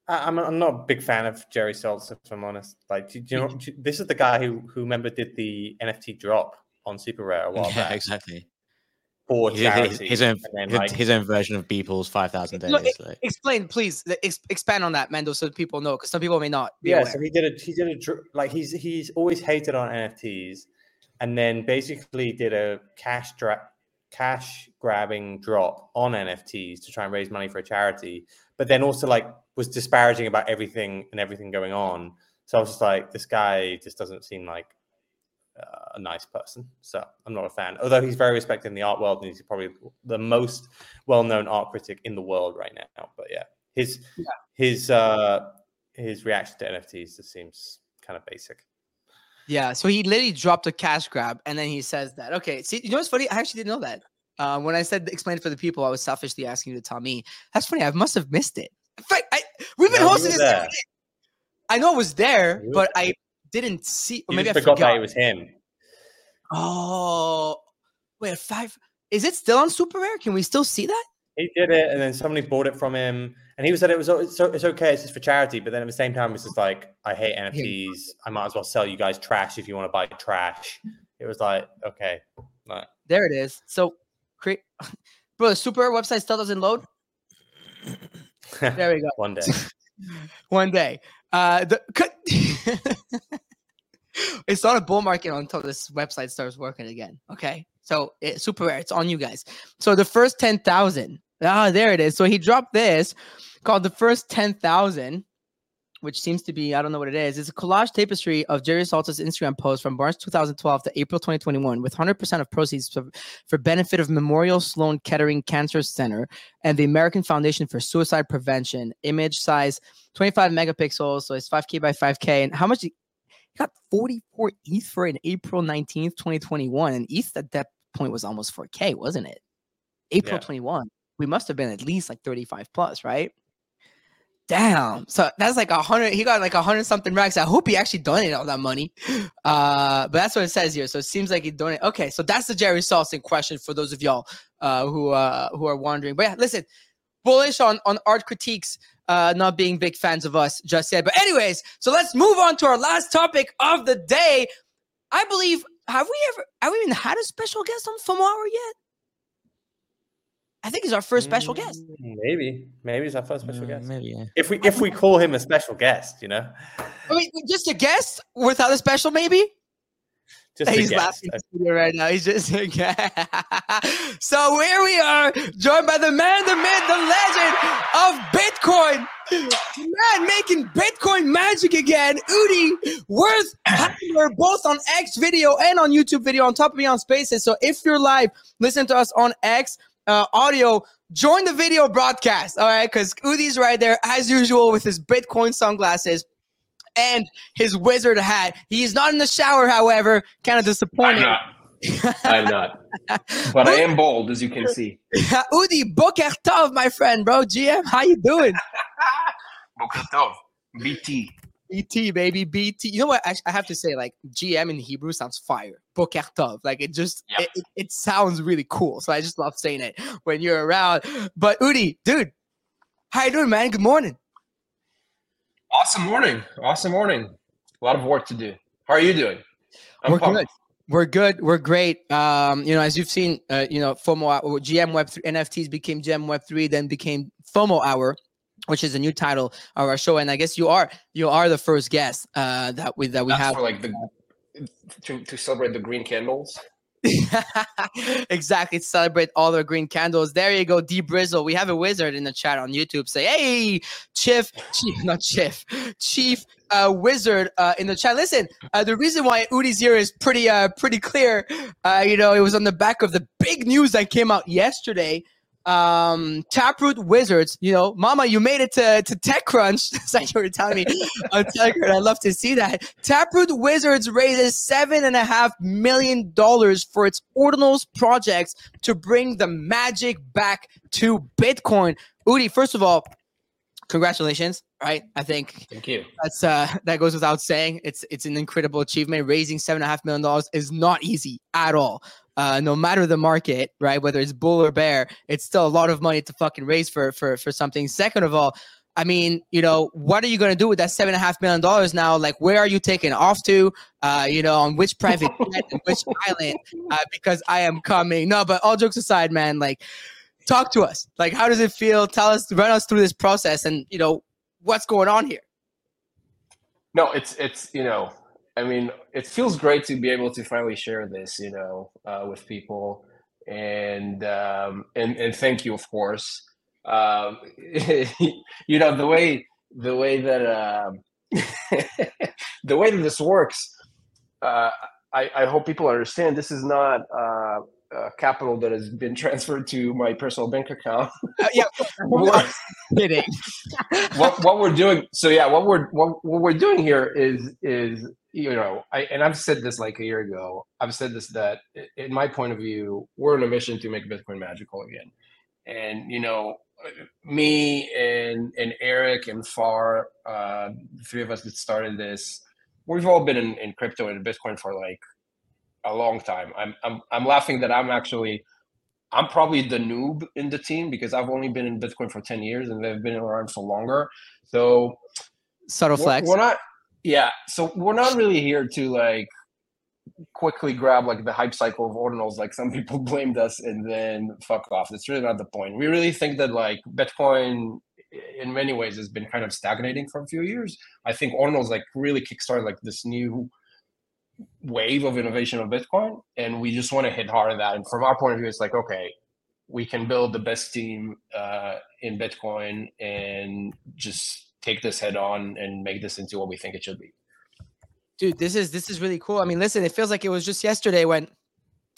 I'm I'm not a big fan of Jerry Saltz, if I'm honest. Like, do, do you know, do- this is the guy who who remember did the NFT drop on Super Rare a while Yeah, back exactly. for His, charity. his, his own then, his, like, his own version of Beeple's five thousand days. No, it- like. Explain, please. Ex- expand on that, Mando, so people know, because some people may not be yeah, aware. so he did a he did a like he's he's always hated on NFTs, and then basically did a cash dra- cash grabbing drop on NFTs to try and raise money for a charity, but then also like was disparaging about everything and everything going on. So I was just like, this guy just doesn't seem like uh, a nice person. So I'm not a fan. Although he's very respected in the art world and he's probably the most well-known art critic in the world right now. But yeah, his Yeah. his uh his reaction to NFTs just seems kind of basic. Yeah, so he literally dropped a cash grab and then he says that. Okay, see, you know what's funny? I actually didn't know that. Uh, when I said explain it for the people, I was selfishly asking you to tell me. That's funny. I must have missed it. In fact, I, we've been No, hosting this. every there. day. I know it was there, but I didn't see. Or You maybe I forgot, forgot. that it was him. Oh, wait, five. Is it still on Super Rare? Can we still see that? He did it, and then somebody bought it from him, and he was said it was oh, it's, it's okay, it's just for charity. But then at the same time, it's just like I hate NFTs. I might as well sell you guys trash if you want to buy trash. It was like okay, like, There it is. So, create, bro. The Super Rare website still doesn't load. There we go. one day. One day. Uh, the, c- it's not a bull market until this website starts working again. Okay. So it, super rare. It's on you guys. So the first 10,000. Ah, there it is. So he dropped this called the first 10,000, which seems to be, I don't know what it is. It's a collage tapestry of Jerry Saltz's Instagram post from March 2012 to April 2021 with 100% of proceeds for, for benefit of Memorial Sloan Kettering Cancer Center and the American Foundation for Suicide Prevention. Image size 25 megapixels, so it's 5K by 5K. And how much? He he got 44 ETH for it in April 19th, 2021. And ETH at that point was almost 4K, wasn't it? April Yeah. 21. We must have been at least like 35 plus, right? Damn. So that's like a hundred. He got like a hundred something racks. I hope he actually donated all that money. Uh, but that's what it says here. So it seems like he donated. Okay, so that's the Jerry Saltz's question for those of y'all uh, who uh, who are wondering. But yeah, listen, bullish on on art critiques uh, not being big fans of us just yet. But anyways, so let's move on to our last topic of the day. I believe have we ever have we even had a special guest on Hour yet? I think he's our first special guest. Mm, Maybe, maybe he's our first special Uh, guest. Maybe, yeah. If we if we call him a special guest, you know, I mean, just a guest without a special, maybe. just a He's guest. laughing in right now. He's just so here we are, joined by the man, the myth, the legend of Bitcoin, the man making Bitcoin magic again. Udi Worth, we're both on X video and on YouTube video. On top of me on Spaces. So if you're live, listen to us on X uh, audio. Join the video broadcast, all right? Because Udi's right there as usual with his Bitcoin sunglasses and his wizard hat. He's not in the shower, however, kind of I'm disappointing. not. I'm not. But I am bold, as you can see. Udi Boker Tov, my friend, bro. GM, how you doing? Boker Tov. BT. BT, baby, BT. You know what? I, I have to say, like GM in Hebrew sounds fire. Boker Tov, like it just Yep. it, it, sounds really cool. So I just love saying it when you're around. But Udi, dude, how you doing, man? Good morning. Awesome morning. Awesome morning. A lot of work to do. How are you doing? I'm We're pumped. good. We're good. We're great. Um, you know, as you've seen, uh, you know, FOMO Hour- GM Web three NFTs became GM Web three, then became FOMO Hour, which is a new title of our show. And I guess you are you are the first guest uh, that we that we That's have. for like the to, to celebrate the green candles. exactly celebrate all the green candles. There you go, D Brizzle. We have a wizard in the chat on YouTube. Say, hey, Chief, Chief, not Chief, Chief uh, Wizard uh, in the chat. Listen, uh, the reason why Udi's here is pretty, uh, pretty clear. Uh, you know, it was on the back of the big news that came out yesterday. Um, Taproot Wizards, you know, Mama, you made it to, to TechCrunch. It's like you were telling me on Telegram. I'd love to see that. Taproot Wizards raises seven and a half million dollars for its Ordinals projects to bring the magic back to Bitcoin. Udi, first of all, congratulations. Right, I think Thank you. that's uh that goes without saying. It's it's an incredible achievement. Raising seven and a half million dollars is not easy at all. Uh, no matter the market, right? Whether it's bull or bear, it's still a lot of money to fucking raise for for for something. Second of all, I mean, you know, what are you going to do with that seven and a half million dollars now? Like, where are you taking off to? Uh, you know, on which private jet and which island? Uh, because I am coming. No, but all jokes aside, man, like, talk to us. Like, how does it feel? Tell us, run us through this process, and you know, what's going on here. No, it's it's you know, I mean, it feels great to be able to finally share this, you know, uh, with people, and um, and and thank you, of course. Um, you know, the way the way that uh, the way that this works, uh, I, I hope people understand. This is not uh, uh, capital that has been transferred to my personal bank account. Uh, yeah, What- kidding. what what we're doing so yeah what we're what, what we're doing here is is you know i and i've said this like a year ago i've said this that in my point of view we're on a mission to make bitcoin magical again and you know me and and eric and far uh the three of us that started this we've all been in, in crypto and bitcoin for like a long time i'm i'm, I'm laughing that i'm actually I'm probably the noob in the team because I've only been in Bitcoin for 10 years and they've been around for longer. So Subtle we're, flex. we're not, yeah. So we're not really here to like quickly grab like the hype cycle of ordinals, like some people blamed us and then fuck off. That's really not the point. We really think that like Bitcoin in many ways has been kind of stagnating for a few years. I think ordinals like really kickstarted like this new wave of innovation of Bitcoin, and we just want to hit hard on that. And from our point of view, it's like, okay, we can build the best team uh, in Bitcoin and just take this head on and make this into what we think it should be. dude this is this is really cool i mean listen it feels like it was just yesterday when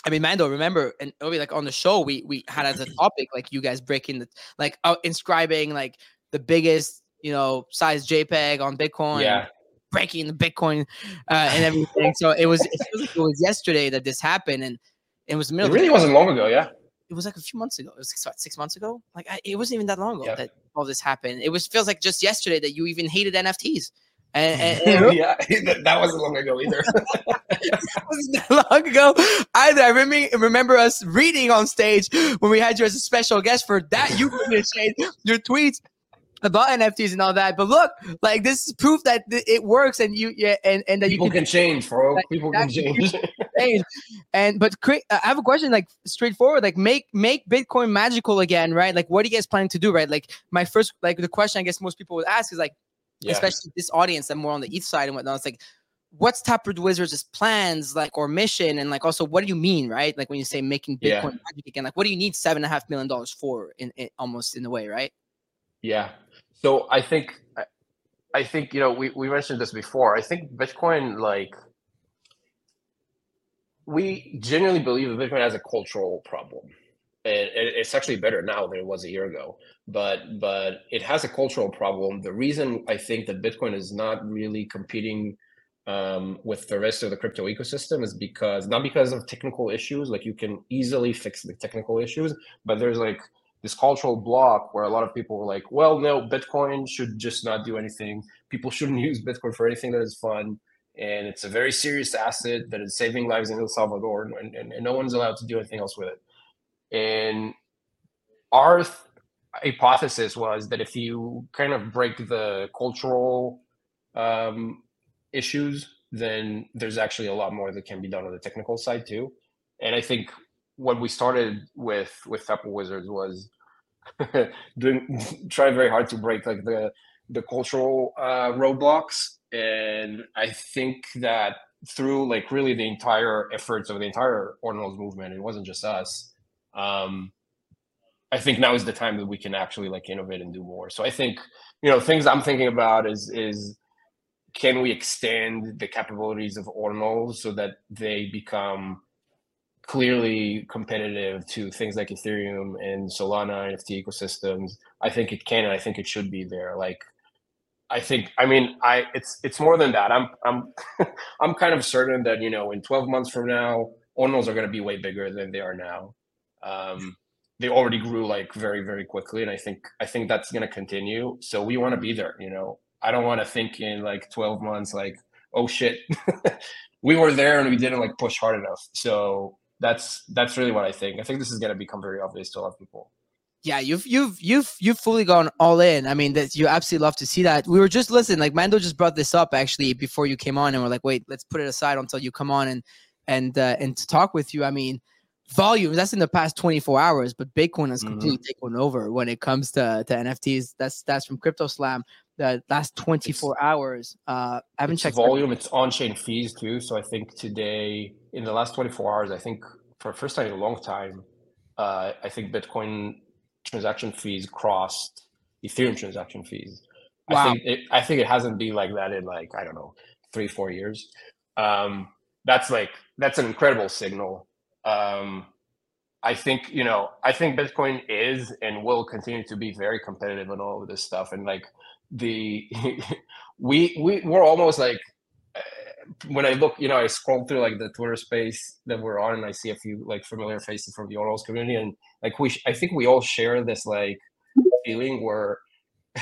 i mean mando remember and Ovi, like on the show we we had as a topic like you guys breaking the like uh, inscribing like the biggest you know size jpeg on bitcoin Yeah, breaking the bitcoin uh, and everything so it was it feels like it was yesterday that this happened and it was it middle of really wasn't long ago. Yeah, it was like a few months ago it was six, what, six months ago like I, it wasn't even that long ago Yeah. that all this happened it was feels like just yesterday that you even hated nfts and, and, and yeah, that, wasn't long ago either. That wasn't that long ago either. I remember remember us reading on stage when we had you as a special guest for that. You gave me a shade your tweets about NFTs and all that. But look, like this is proof that th- it works and you yeah and, and that People you can can change, bro. Like, People can change. change. And but cre- I have a question, like straightforward, like make make Bitcoin magical again, right? Like what are you guys planning to do, right? Like my first, like the question I guess most people would ask is like yeah. especially this audience that more on the ETH side and whatnot. It's like, what's Taproot Wizards' plans like or mission, and like also what do you mean, right? Like when you say making Bitcoin Yeah. magic again, like what do you need seven and a half million dollars for in, in almost in a way, right? Yeah. So I think I- think you know we, we mentioned this before. I think Bitcoin like we genuinely believe that Bitcoin has a cultural problem. And it- it's actually better now than it was a year ago. But but it has a cultural problem. The reason I think that Bitcoin is not really competing um, with the rest of the crypto ecosystem is because not because of technical issues, like you can easily fix the technical issues, but there's like this cultural block where a lot of people were like, well, no, Bitcoin should just not do anything. People shouldn't use Bitcoin for anything that is fun. And it's a very serious asset that is saving lives in El Salvador, and, and, and no one's allowed to do anything else with it. And our th- hypothesis was that if you kind of break the cultural um, issues, then there's actually a lot more that can be done on the technical side too. And I think what we started with with Apple Wizards was doing trying very hard to break like the the cultural uh, roadblocks, and I think that through like really the entire efforts of the entire Ordinals movement, it wasn't just us. Um, I think now is the time that we can actually like innovate and do more. So I think you know things I'm thinking about is is can we extend the capabilities of ordinals so that they become clearly competitive to things like Ethereum and Solana NFT ecosystems. I think it can and I think it should be there. Like I think I mean I it's it's more than that. I'm I'm I'm kind of certain that you know in 12 months from now ordinals are going to be way bigger than they are now. Um, they already grew like very very quickly and I think I think that's going to continue. So we want to be there, you know. I don't want to think in like 12 months like oh shit we were there and we didn't like push hard enough. So that's that's really what I think. I think this is going to become very obvious to a lot of people. Yeah, you've you've you've you've fully gone all in. I mean, that you absolutely love to see that. We were just listening, like Mando just brought this up actually before you came on, and we're like, wait, let's put it aside until you come on and and uh, and to talk with you. I mean, volume that's in the past 24 hours, but Bitcoin has completely mm-hmm. taken over when it comes to to NFTs. That's that's from Crypto Slam. The last 24 it's, hours. Uh, I haven't checked volume. It's on chain fees too. So I think today, in the last 24 hours, I think for the first time in a long time, uh, I think Bitcoin transaction fees crossed Ethereum transaction fees. Wow. I think it, I think it hasn't been like that in like I don't know three four years. Um, that's like that's an incredible signal. Um, I think you know I think Bitcoin is and will continue to be very competitive on all of this stuff. And like the we we we're almost like when I look, you know, I scroll through like the Twitter space that we're on, and I see a few like familiar faces from the Ordinals community, and like we, I think we all share this like feeling where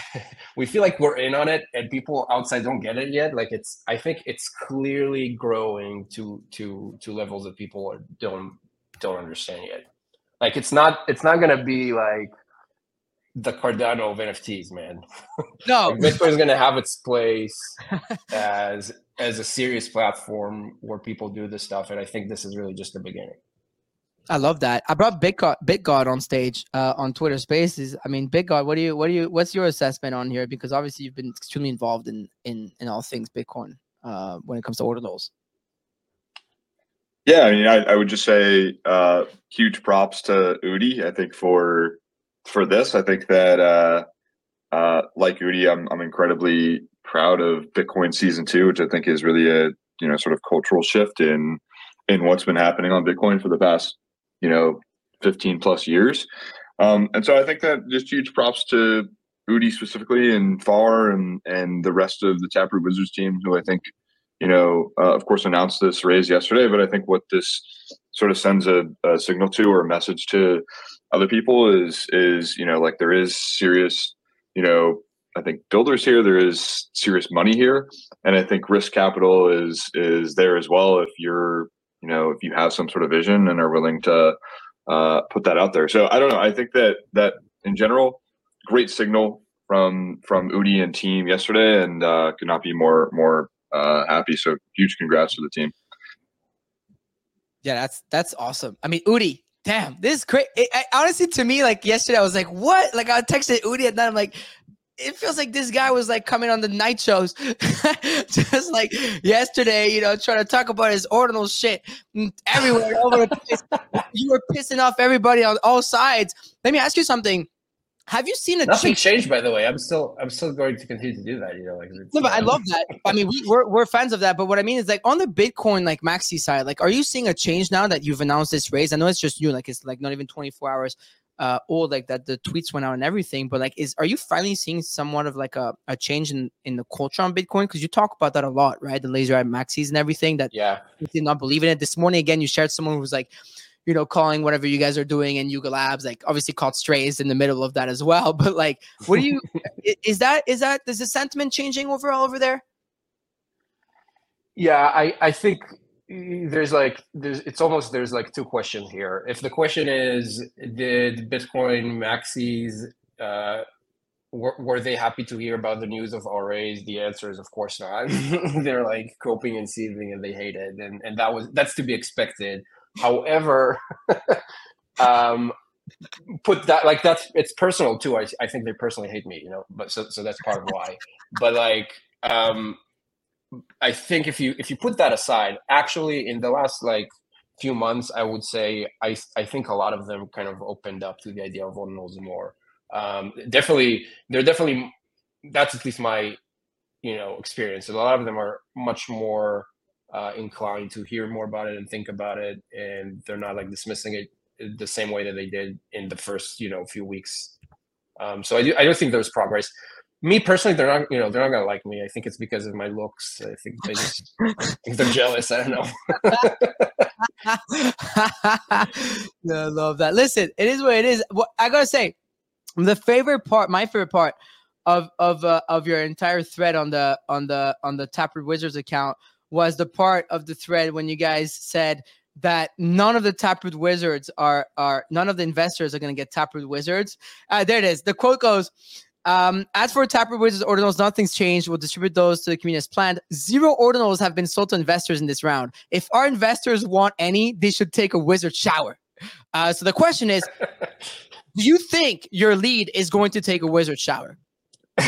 we feel like we're in on it, and people outside don't get it yet. Like it's, I think it's clearly growing to to to levels that people don't don't understand yet. Like it's not, it's not gonna be like the Cardano of NFTs, man. No, Bitcoin is gonna have its place as as a serious platform where people do this stuff, and I think this is really just the beginning. I love that. I brought BitGod, Big God on stage uh, on Twitter Spaces. I mean, BitGod, what do you, what do you, what's your assessment on here? Because obviously you've been extremely involved in in in all things Bitcoin uh, when it comes to ordinals. Yeah, I mean, I, I would just say uh, huge props to Udi. I think for for this, I think that uh, uh, like Udi, I'm I'm incredibly proud of Bitcoin season two, which I think is really a you know sort of cultural shift in in what's been happening on Bitcoin for the past you know 15 plus years. Um, and so I think that just huge props to Udi specifically and Far and and the rest of the Taproot Wizards team, who I think you know uh, of course announced this raise yesterday. But I think what this sort of sends a, a signal to or a message to other people is is you know like there is serious you know I think builders here. There is serious money here, and I think risk capital is is there as well. If you're, you know, if you have some sort of vision and are willing to uh, put that out there. So I don't know. I think that that in general, great signal from from Udi and team yesterday, and uh, could not be more more uh, happy. So huge congrats to the team. Yeah, that's that's awesome. I mean, Udi, damn, this is great. Honestly, to me, like yesterday, I was like, "What?" Like I texted Udi at night. I'm like, it feels like this guy was like coming on the night shows just like yesterday, you know, trying to talk about his ordinal shit everywhere over the place. You were pissing off everybody on all sides. Let me ask you something. Have you seen a nothing change? changed by the way? I'm still I'm still going to continue to do that. You know, like no, but I love that. I mean, we, we're we're fans of that. But what I mean is like on the Bitcoin like maxi side, like, are you seeing a change now that you've announced this raise? I know it's just new, like it's like not even 24 hours uh or like that the tweets went out and everything but like is are you finally seeing somewhat of like a, a change in in the culture on bitcoin? Because you talk about that a lot right? The laser eye maxis and everything that yeah. did not believe in it. This morning again you shared someone who was like you know calling whatever you guys are doing and yuga labs like obviously called strays in the middle of that as well but like what do you is that is that is the sentiment changing overall over there? Yeah i i think there's like there's it's almost there's like two questions here if the question is did bitcoin maxis uh were, were they happy to hear about the news of RAs? The answer is of course not. They're like coping and seething and they hate it. And and that was that's to be expected. However, um put that like that's it's personal too. I I think they personally hate me, you know, but so so that's part of why. But like um I think if you if you put that aside, actually in the last like few months, I would say I I think a lot of them kind of opened up to the idea of ordinals more. Um, definitely, they're definitely that's at least my you know experience. A lot of them are much more uh, inclined to hear more about it and think about it, and they're not like dismissing it the same way that they did in the first you know few weeks. Um, so I do I do think there's progress me personally, they're not, you know, they're not gonna like me. I think it's because of my looks. I think they just think they're jealous. I don't know. no, I love that. Listen, it is what it is. What I gotta say, the favorite part, my favorite part of of uh, of your entire thread on the on the on the Taproot Wizards account was the part of the thread when you guys said that none of the taproot wizards are are none of the investors are going to get taproot wizards. Uh, there it is. The quote goes. Um, as for Wizards ordinals, nothing's changed. We'll distribute those to the community as planned. Zero ordinals have been sold to investors in this round. If our investors want any, they should take a wizard shower. Uh, so the question is, do you think your lead is going to take a wizard shower?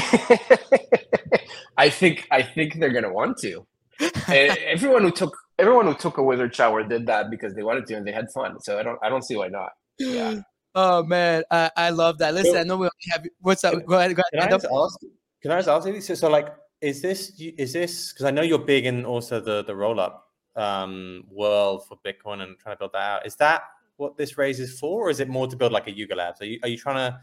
I think I think they're gonna want to. Everyone who took everyone who took a wizard shower did that because they wanted to and they had fun. So I don't I don't see why not. Yeah. Oh man, I, I love that. Listen, I know we only have. What's up? Go ahead. Go Can I ahead. just ask? Can I just ask you? So, so like, is this is this because I know you're big in also the the roll up um, world for Bitcoin and trying to build that out. Is that what this raise is for, or is it more to build like a Yuga Labs? Are you are you trying to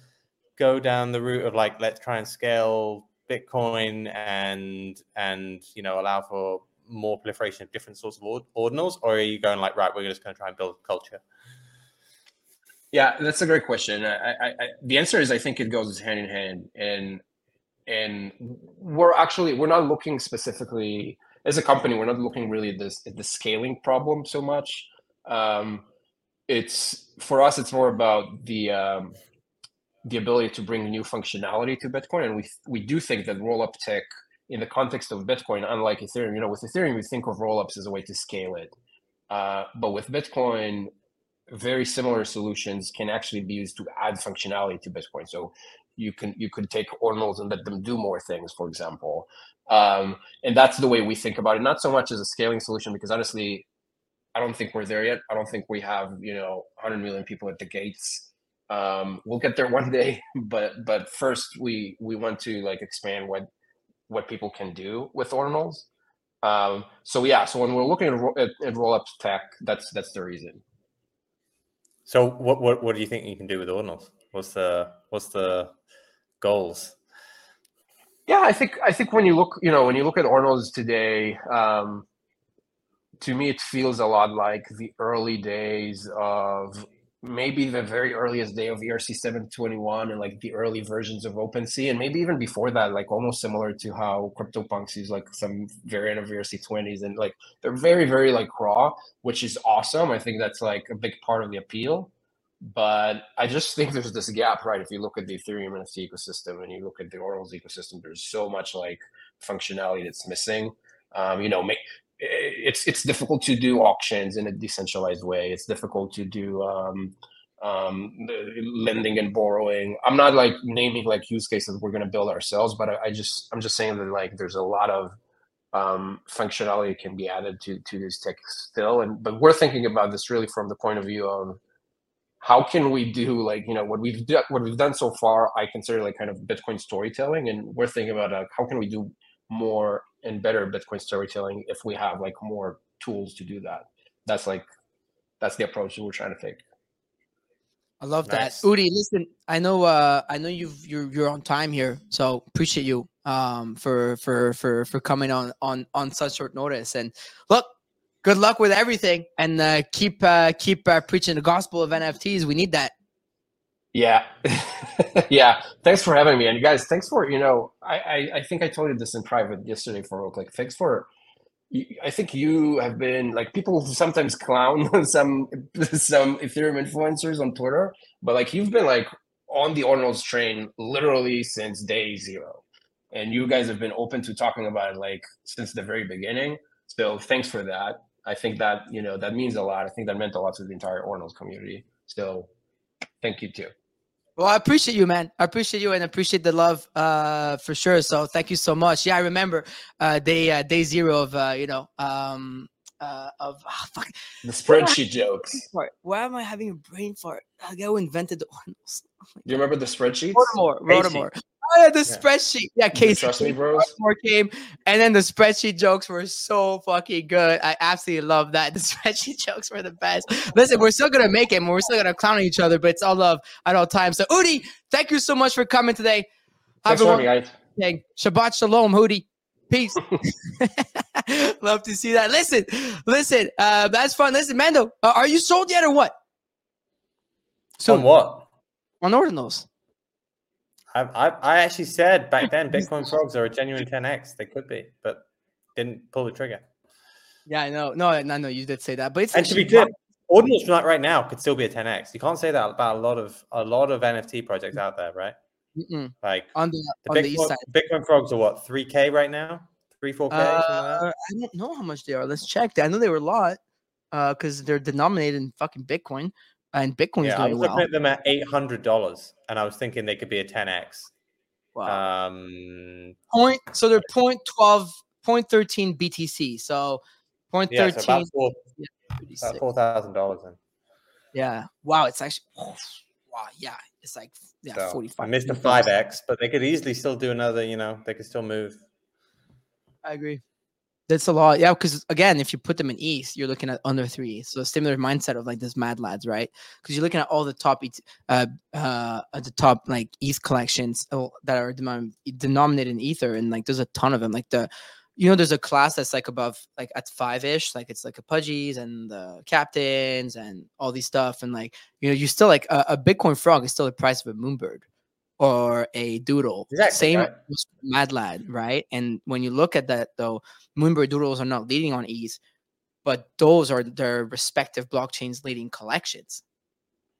go down the route of like let's try and scale Bitcoin and and you know allow for more proliferation of different sorts of ord- ordinals, or are you going like right, we're just going to try and build culture? Yeah, that's a great question. I, I, I, the answer is I think it goes hand in hand, and and we're actually we're not looking specifically as a company. We're not looking really at this at the scaling problem so much. Um, it's for us. It's more about the um, the ability to bring new functionality to Bitcoin, and we we do think that rollup tech in the context of Bitcoin, unlike Ethereum, you know, with Ethereum we think of rollups as a way to scale it, uh, but with Bitcoin very similar solutions can actually be used to add functionality to Bitcoin. So you can you could take ordinals and let them do more things, for example. Um, and that's the way we think about it. Not so much as a scaling solution, because honestly, I don't think we're there yet. I don't think we have you know 100 million people at the gates. Um, we'll get there one day, but but first we we want to like expand what what people can do with ordinals. Um, so yeah, so when we're looking at, at, at roll up tech, that's that's the reason. So what what what do you think you can do with ordinals? What's the what's the goals? Yeah, I think I think when you look, you know, when you look at ordinals today, um, to me it feels a lot like the early days of maybe the very earliest day of ERC 721 and like the early versions of OpenSea, and maybe even before that, like almost similar to how CryptoPunks use like some variant of ERC 20s, and like they're very very like raw, which is awesome. I think that's like a big part of the appeal. But I just think there's this gap, right? If you look at the Ethereum NFT ecosystem and you look at the Ordinals ecosystem, there's so much like functionality that's missing. Um, you know, make, it's it's difficult to do auctions in a decentralized way. It's difficult to do um, um, lending and borrowing. I'm not like naming like use cases we're going to build ourselves, but I, I, just I'm just saying that like there's a lot of um, functionality can be added to to this tech still, and but we're thinking about this really from the point of view of how can we do like you know what we've done what we've done so far i consider like kind of bitcoin storytelling and we're thinking about uh, how can we do more and better bitcoin storytelling if we have like more tools to do that that's like that's the approach that we're trying to take I love Nice. that. Udi, listen, I know uh I know you've you're you're on time here, so appreciate you um for for for for coming on on on such short notice. And look, good luck with everything and uh keep uh keep uh, preaching the gospel of NFTs. We need that. Yeah yeah thanks for having me and you guys thanks for you know I, I i think i told you this in private yesterday for real. like thanks for I think you have been like people sometimes clown some some Ethereum influencers on Twitter, but like you've been like on the ordinals train literally since day zero, and you guys have been open to talking about it like since the very beginning. So thanks for that. I think that you know that means a lot. I think that meant a lot to the entire ordinals community. So thank you too. Well, I appreciate you, man. I appreciate you and appreciate the love, uh, for sure. So thank you so much. Yeah, I remember, uh, day uh, day zero of uh, you know, um, uh, of ah, fuck. The spreadsheet jokes. Why am I having a brain fart? The guy who invented the ordinals. Do you remember the spreadsheets? Rodarmor. Rodarmor. Oh, yeah, the Yeah. spreadsheet. Yeah, The Casey. Trust Me came, Bros? Rodarmor came, and then the spreadsheet jokes were so fucking good. I absolutely love that. The spreadsheet jokes were the best. Listen, we're still gonna make it, and we're still gonna clown on each other, but it's all love at all times. So, Udi, thank you so much for coming today. Have Thanks a for having me, guys. Hey, Shabbat Shalom, Hootie. Peace. Love to see that. Listen, listen, uh, that's fun. Listen, Mando, uh, are you sold yet or what? So what? On ordinals. I, I I actually said back then Bitcoin frogs are a genuine 10x. They could be, but didn't pull the trigger. Yeah, I know. No, no, no. You did say that, but it's And to be clear, ordinals that right now could still be a 10x. You can't say that about a lot of a lot of NFT projects out there, right? Mm-mm. Like on the the on the ETH Bitcoin, side. Bitcoin frogs are what 3k right now, three 4k. something like that? Uh, I don't know how much they are. Let's check. I know they were a lot because they're denominated in fucking Bitcoin, and Bitcoin is Yeah, I doing was well. looking at them at eight hundred dollars, and I was thinking they could be a 10x. Wow. Um, point. So they're point twelve, point thirteen BTC. So point yeah, so thirteen. about four pretty about four thousand dollars. Then Yeah. Wow. It's actually. Wow. Yeah. It's like yeah, so forty I missed a five x, but they could easily still do another. You know, they could still move. I agree. That's a lot. Yeah, because again, if you put them in ETH, you're looking at under three. So similar mindset of like this Mad Lads, right? Because you're looking at all the top, uh, uh, at the top like ETH collections uh, that are denom- denominated in Ether, and like there's a ton of them. Like the, you know, there's a class that's like above like at five ish, like it's like a pudgies and the captains and all these stuff, and like you know, you still like a, a Bitcoin frog is still the price of a moonbird or a doodle. Exactly, Same right. Mad Lad, right? And when you look at that though, Moonbird Doodles are not leading on ETH, but those are their respective blockchains leading collections.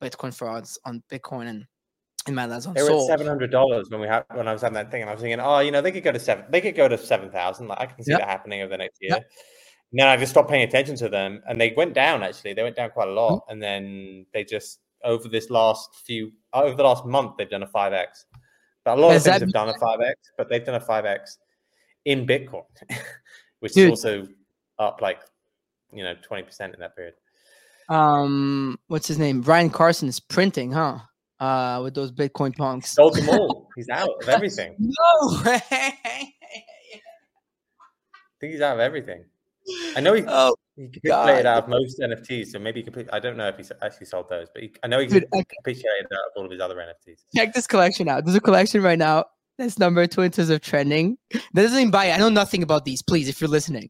Bitcoin frogs on Bitcoin and, and Mad Lads on They were at seven hundred dollars when we had when I was having that thing, and I was thinking, oh, you know, they could go to seven. They could go to seven thousand. Like I can see Yep. that happening over the next year. Yep. And then I just stopped paying attention to them, and they went down. Actually, they went down quite a lot, Mm-hmm. and then they just over this last few over the last month they've done a five x. But a lot Does of things have done a five x, but they've done a five x in Bitcoin, which Dude. is also up like you know twenty percent in that period. Um, what's his name? Ryan Carson is printing, huh? Uh, with those Bitcoin punks. Sold them all. He's out of everything. No way. I think he's out of everything. I know he oh, He capitulated God. out of most NFTs, so maybe he complete. I don't know if he actually sold those, but he, I know he Dude, capitulated out of all of his other NFTs. check this collection out. There's a collection right now that's number two in terms of trending. That doesn't even buy it. I know nothing about these. Please, if you're listening,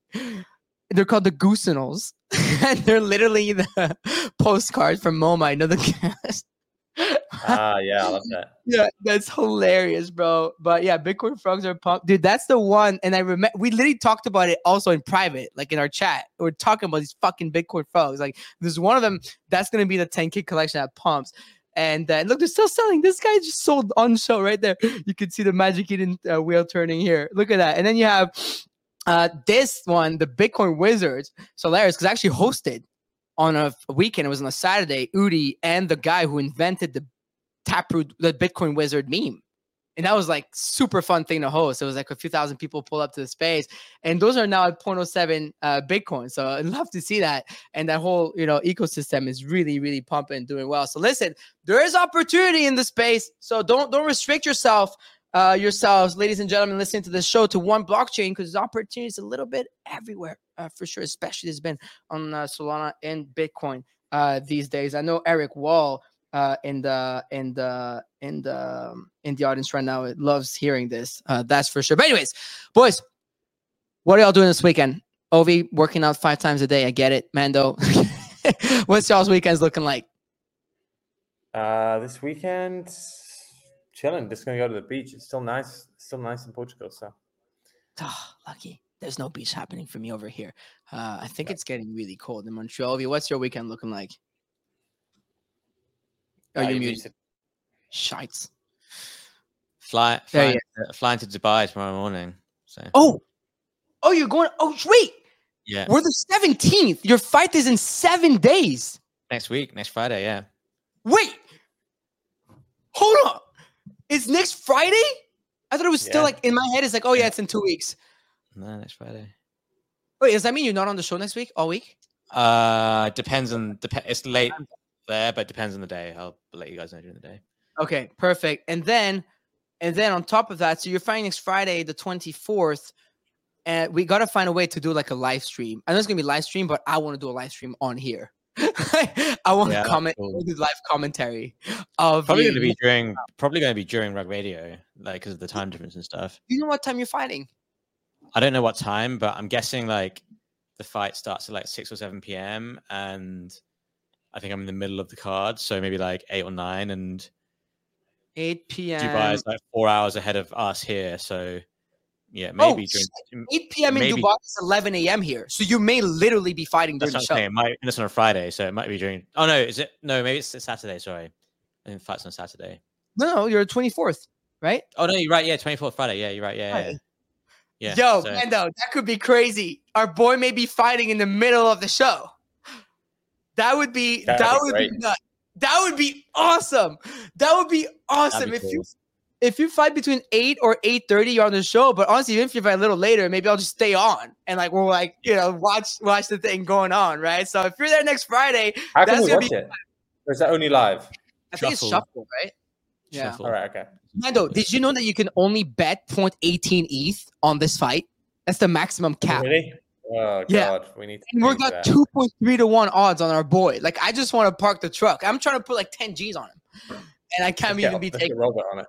they're called the Goosenals, and they're literally the postcards from MoMA. I know the cast. Ah, yeah, I love that. Yeah, that's hilarious, bro. But yeah, Bitcoin frogs are pumped, dude. That's the one. And I remember we literally talked about it also in private, like in our chat. We're talking about these fucking Bitcoin frogs. Like, there's one of them that's gonna be the 10k collection at Pumps. And uh, look, they're still selling. This guy just sold on show right there. You can see the Magic Eden uh, wheel turning here. Look at that. And then you have uh, this one, the Bitcoin Wizards. So hilarious because actually hosted on a weekend. It was on a Saturday. Udi and the guy who invented the Taproot, the Bitcoin Wizard meme. And that was like super fun thing to host. It was like a few thousand people pull up to the space, and those are now at 0.07 uh, Bitcoin. So I'd love to see that. And that whole you know ecosystem is really really pumping and doing well. So listen, there is opportunity in the space. So don't don't restrict yourself uh, yourselves, ladies and gentlemen, listening to this show to one blockchain because opportunity is a little bit everywhere uh, for sure. Especially has been on uh, Solana and Bitcoin uh, these days. I know Eric Wall uh, in the in the in the um, in the audience right now it loves hearing this. Uh, that's for sure. But anyways, boys, what are y'all doing this weekend? Ovi working out five times a day. I get it, Mando. What's y'all's weekends looking like? Uh, this weekend, chilling. Just gonna go to the beach. It's still nice. It's still nice in Portugal. So Oh, lucky. There's no beach happening for me over here. Uh, I think it's getting really cold in Montreal. Ovi, what's your weekend looking like? Are uh, you you'd muted? su- Shites. Fly, There flying, uh, flying to Dubai tomorrow morning. So Oh, oh, you're going. Oh, wait. yeah, We're the 17th. Your fight is in seven days. next week, next Friday. Yeah, Wait. Hold on. It's next Friday? I thought it was still like in my head. It's like, oh yeah, it's in two weeks. no, next Friday. Wait, does that mean you're not on the show next week? All week? Uh, depends on dep- It's late there, but depends on the day. I'll let you guys know during the day. Okay, perfect. And then, and then on top of that, so you're fighting next Friday, the 24th, and we got to find a way to do like a live stream. I know it's gonna be live stream, but I want to do a live stream on here. I want to Yeah, comment, cool. live commentary of Probably going to be during. Probably going to be during Rug Radio, like because of the time difference and stuff. You know what time you're fighting? I don't know what time, but I'm guessing like the fight starts at like six or seven p.m. and I think I'm in the middle of the card, so maybe like eight or nine, and 8 p.m. Dubai is like four hours ahead of us here, so Yeah, Oh, maybe during. 8 p.m. in Dubai is 11 a.m. here, so you may literally be fighting during That's the show. It might, and it's on a Friday, so it might be during. Oh no, is it? No, maybe it's Saturday. Sorry, I think fights on Saturday. No, no, you're 24th, right? Oh no, you're right. Yeah, 24th Friday. Yeah, you're right. Yeah, yeah. Right. yeah. Yo, so- Mando, that could be crazy. Our boy may be fighting in the middle of the show. That would be That'd that be would great. be nuts. That would be awesome. That would be awesome be if you cool. If you fight between eight or eight thirty, you're on the show. But honestly, even if you fight a little later, maybe I'll just stay on and like we'll like you know watch watch the thing going on, right? So if you're there next Friday, How That's can we gonna watch be- it? Or is that only live? I think it's Shuffle. shuffle, right? Yeah. Shuffle. All right, okay. Mando, did you know that you can only bet 0.18 ETH on this fight? That's the maximum cap. Really? Oh Yeah. god, we need to. And we're change got two point three to one odds on our boy. Like I just want to park the truck. I'm trying to put like ten G's on him, and I can't Yeah, even be taking. get Robert on it.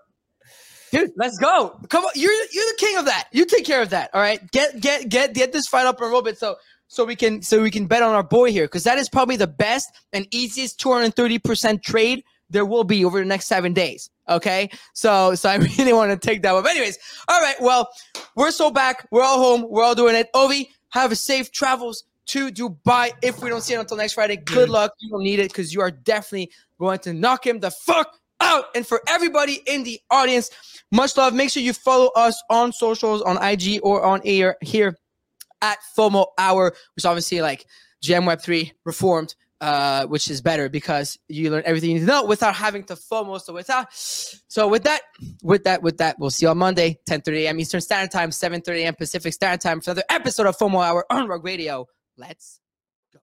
Dude, let's go. Come on, you're you're the king of that. You take care of that. All right, get get get get this fight up and roll it so so we can so we can bet on our boy here because that is probably the best and easiest 230 percent trade there will be over the next seven days. Okay, so so I really want to take that one. But anyways, all right. Well, we're so back. We're all home. We're all doing it. Ovi, have a safe travels to Dubai. If we don't see it until next Friday, good mm. luck. You don't need it because you are definitely going to knock him the fuck out. And for everybody in the audience, much love. Make sure you follow us on socials on IG or on air here at FOMO Hour, which obviously like Gem Web 3 reformed, uh, which is better because you learn everything you need to know without having to FOMO. So without so with that, with that, with that, we'll see you on Monday, 10:30 a.m. Eastern Standard Time, 7:30 a.m. Pacific Standard Time for another episode of FOMO Hour on Rug Radio. Let's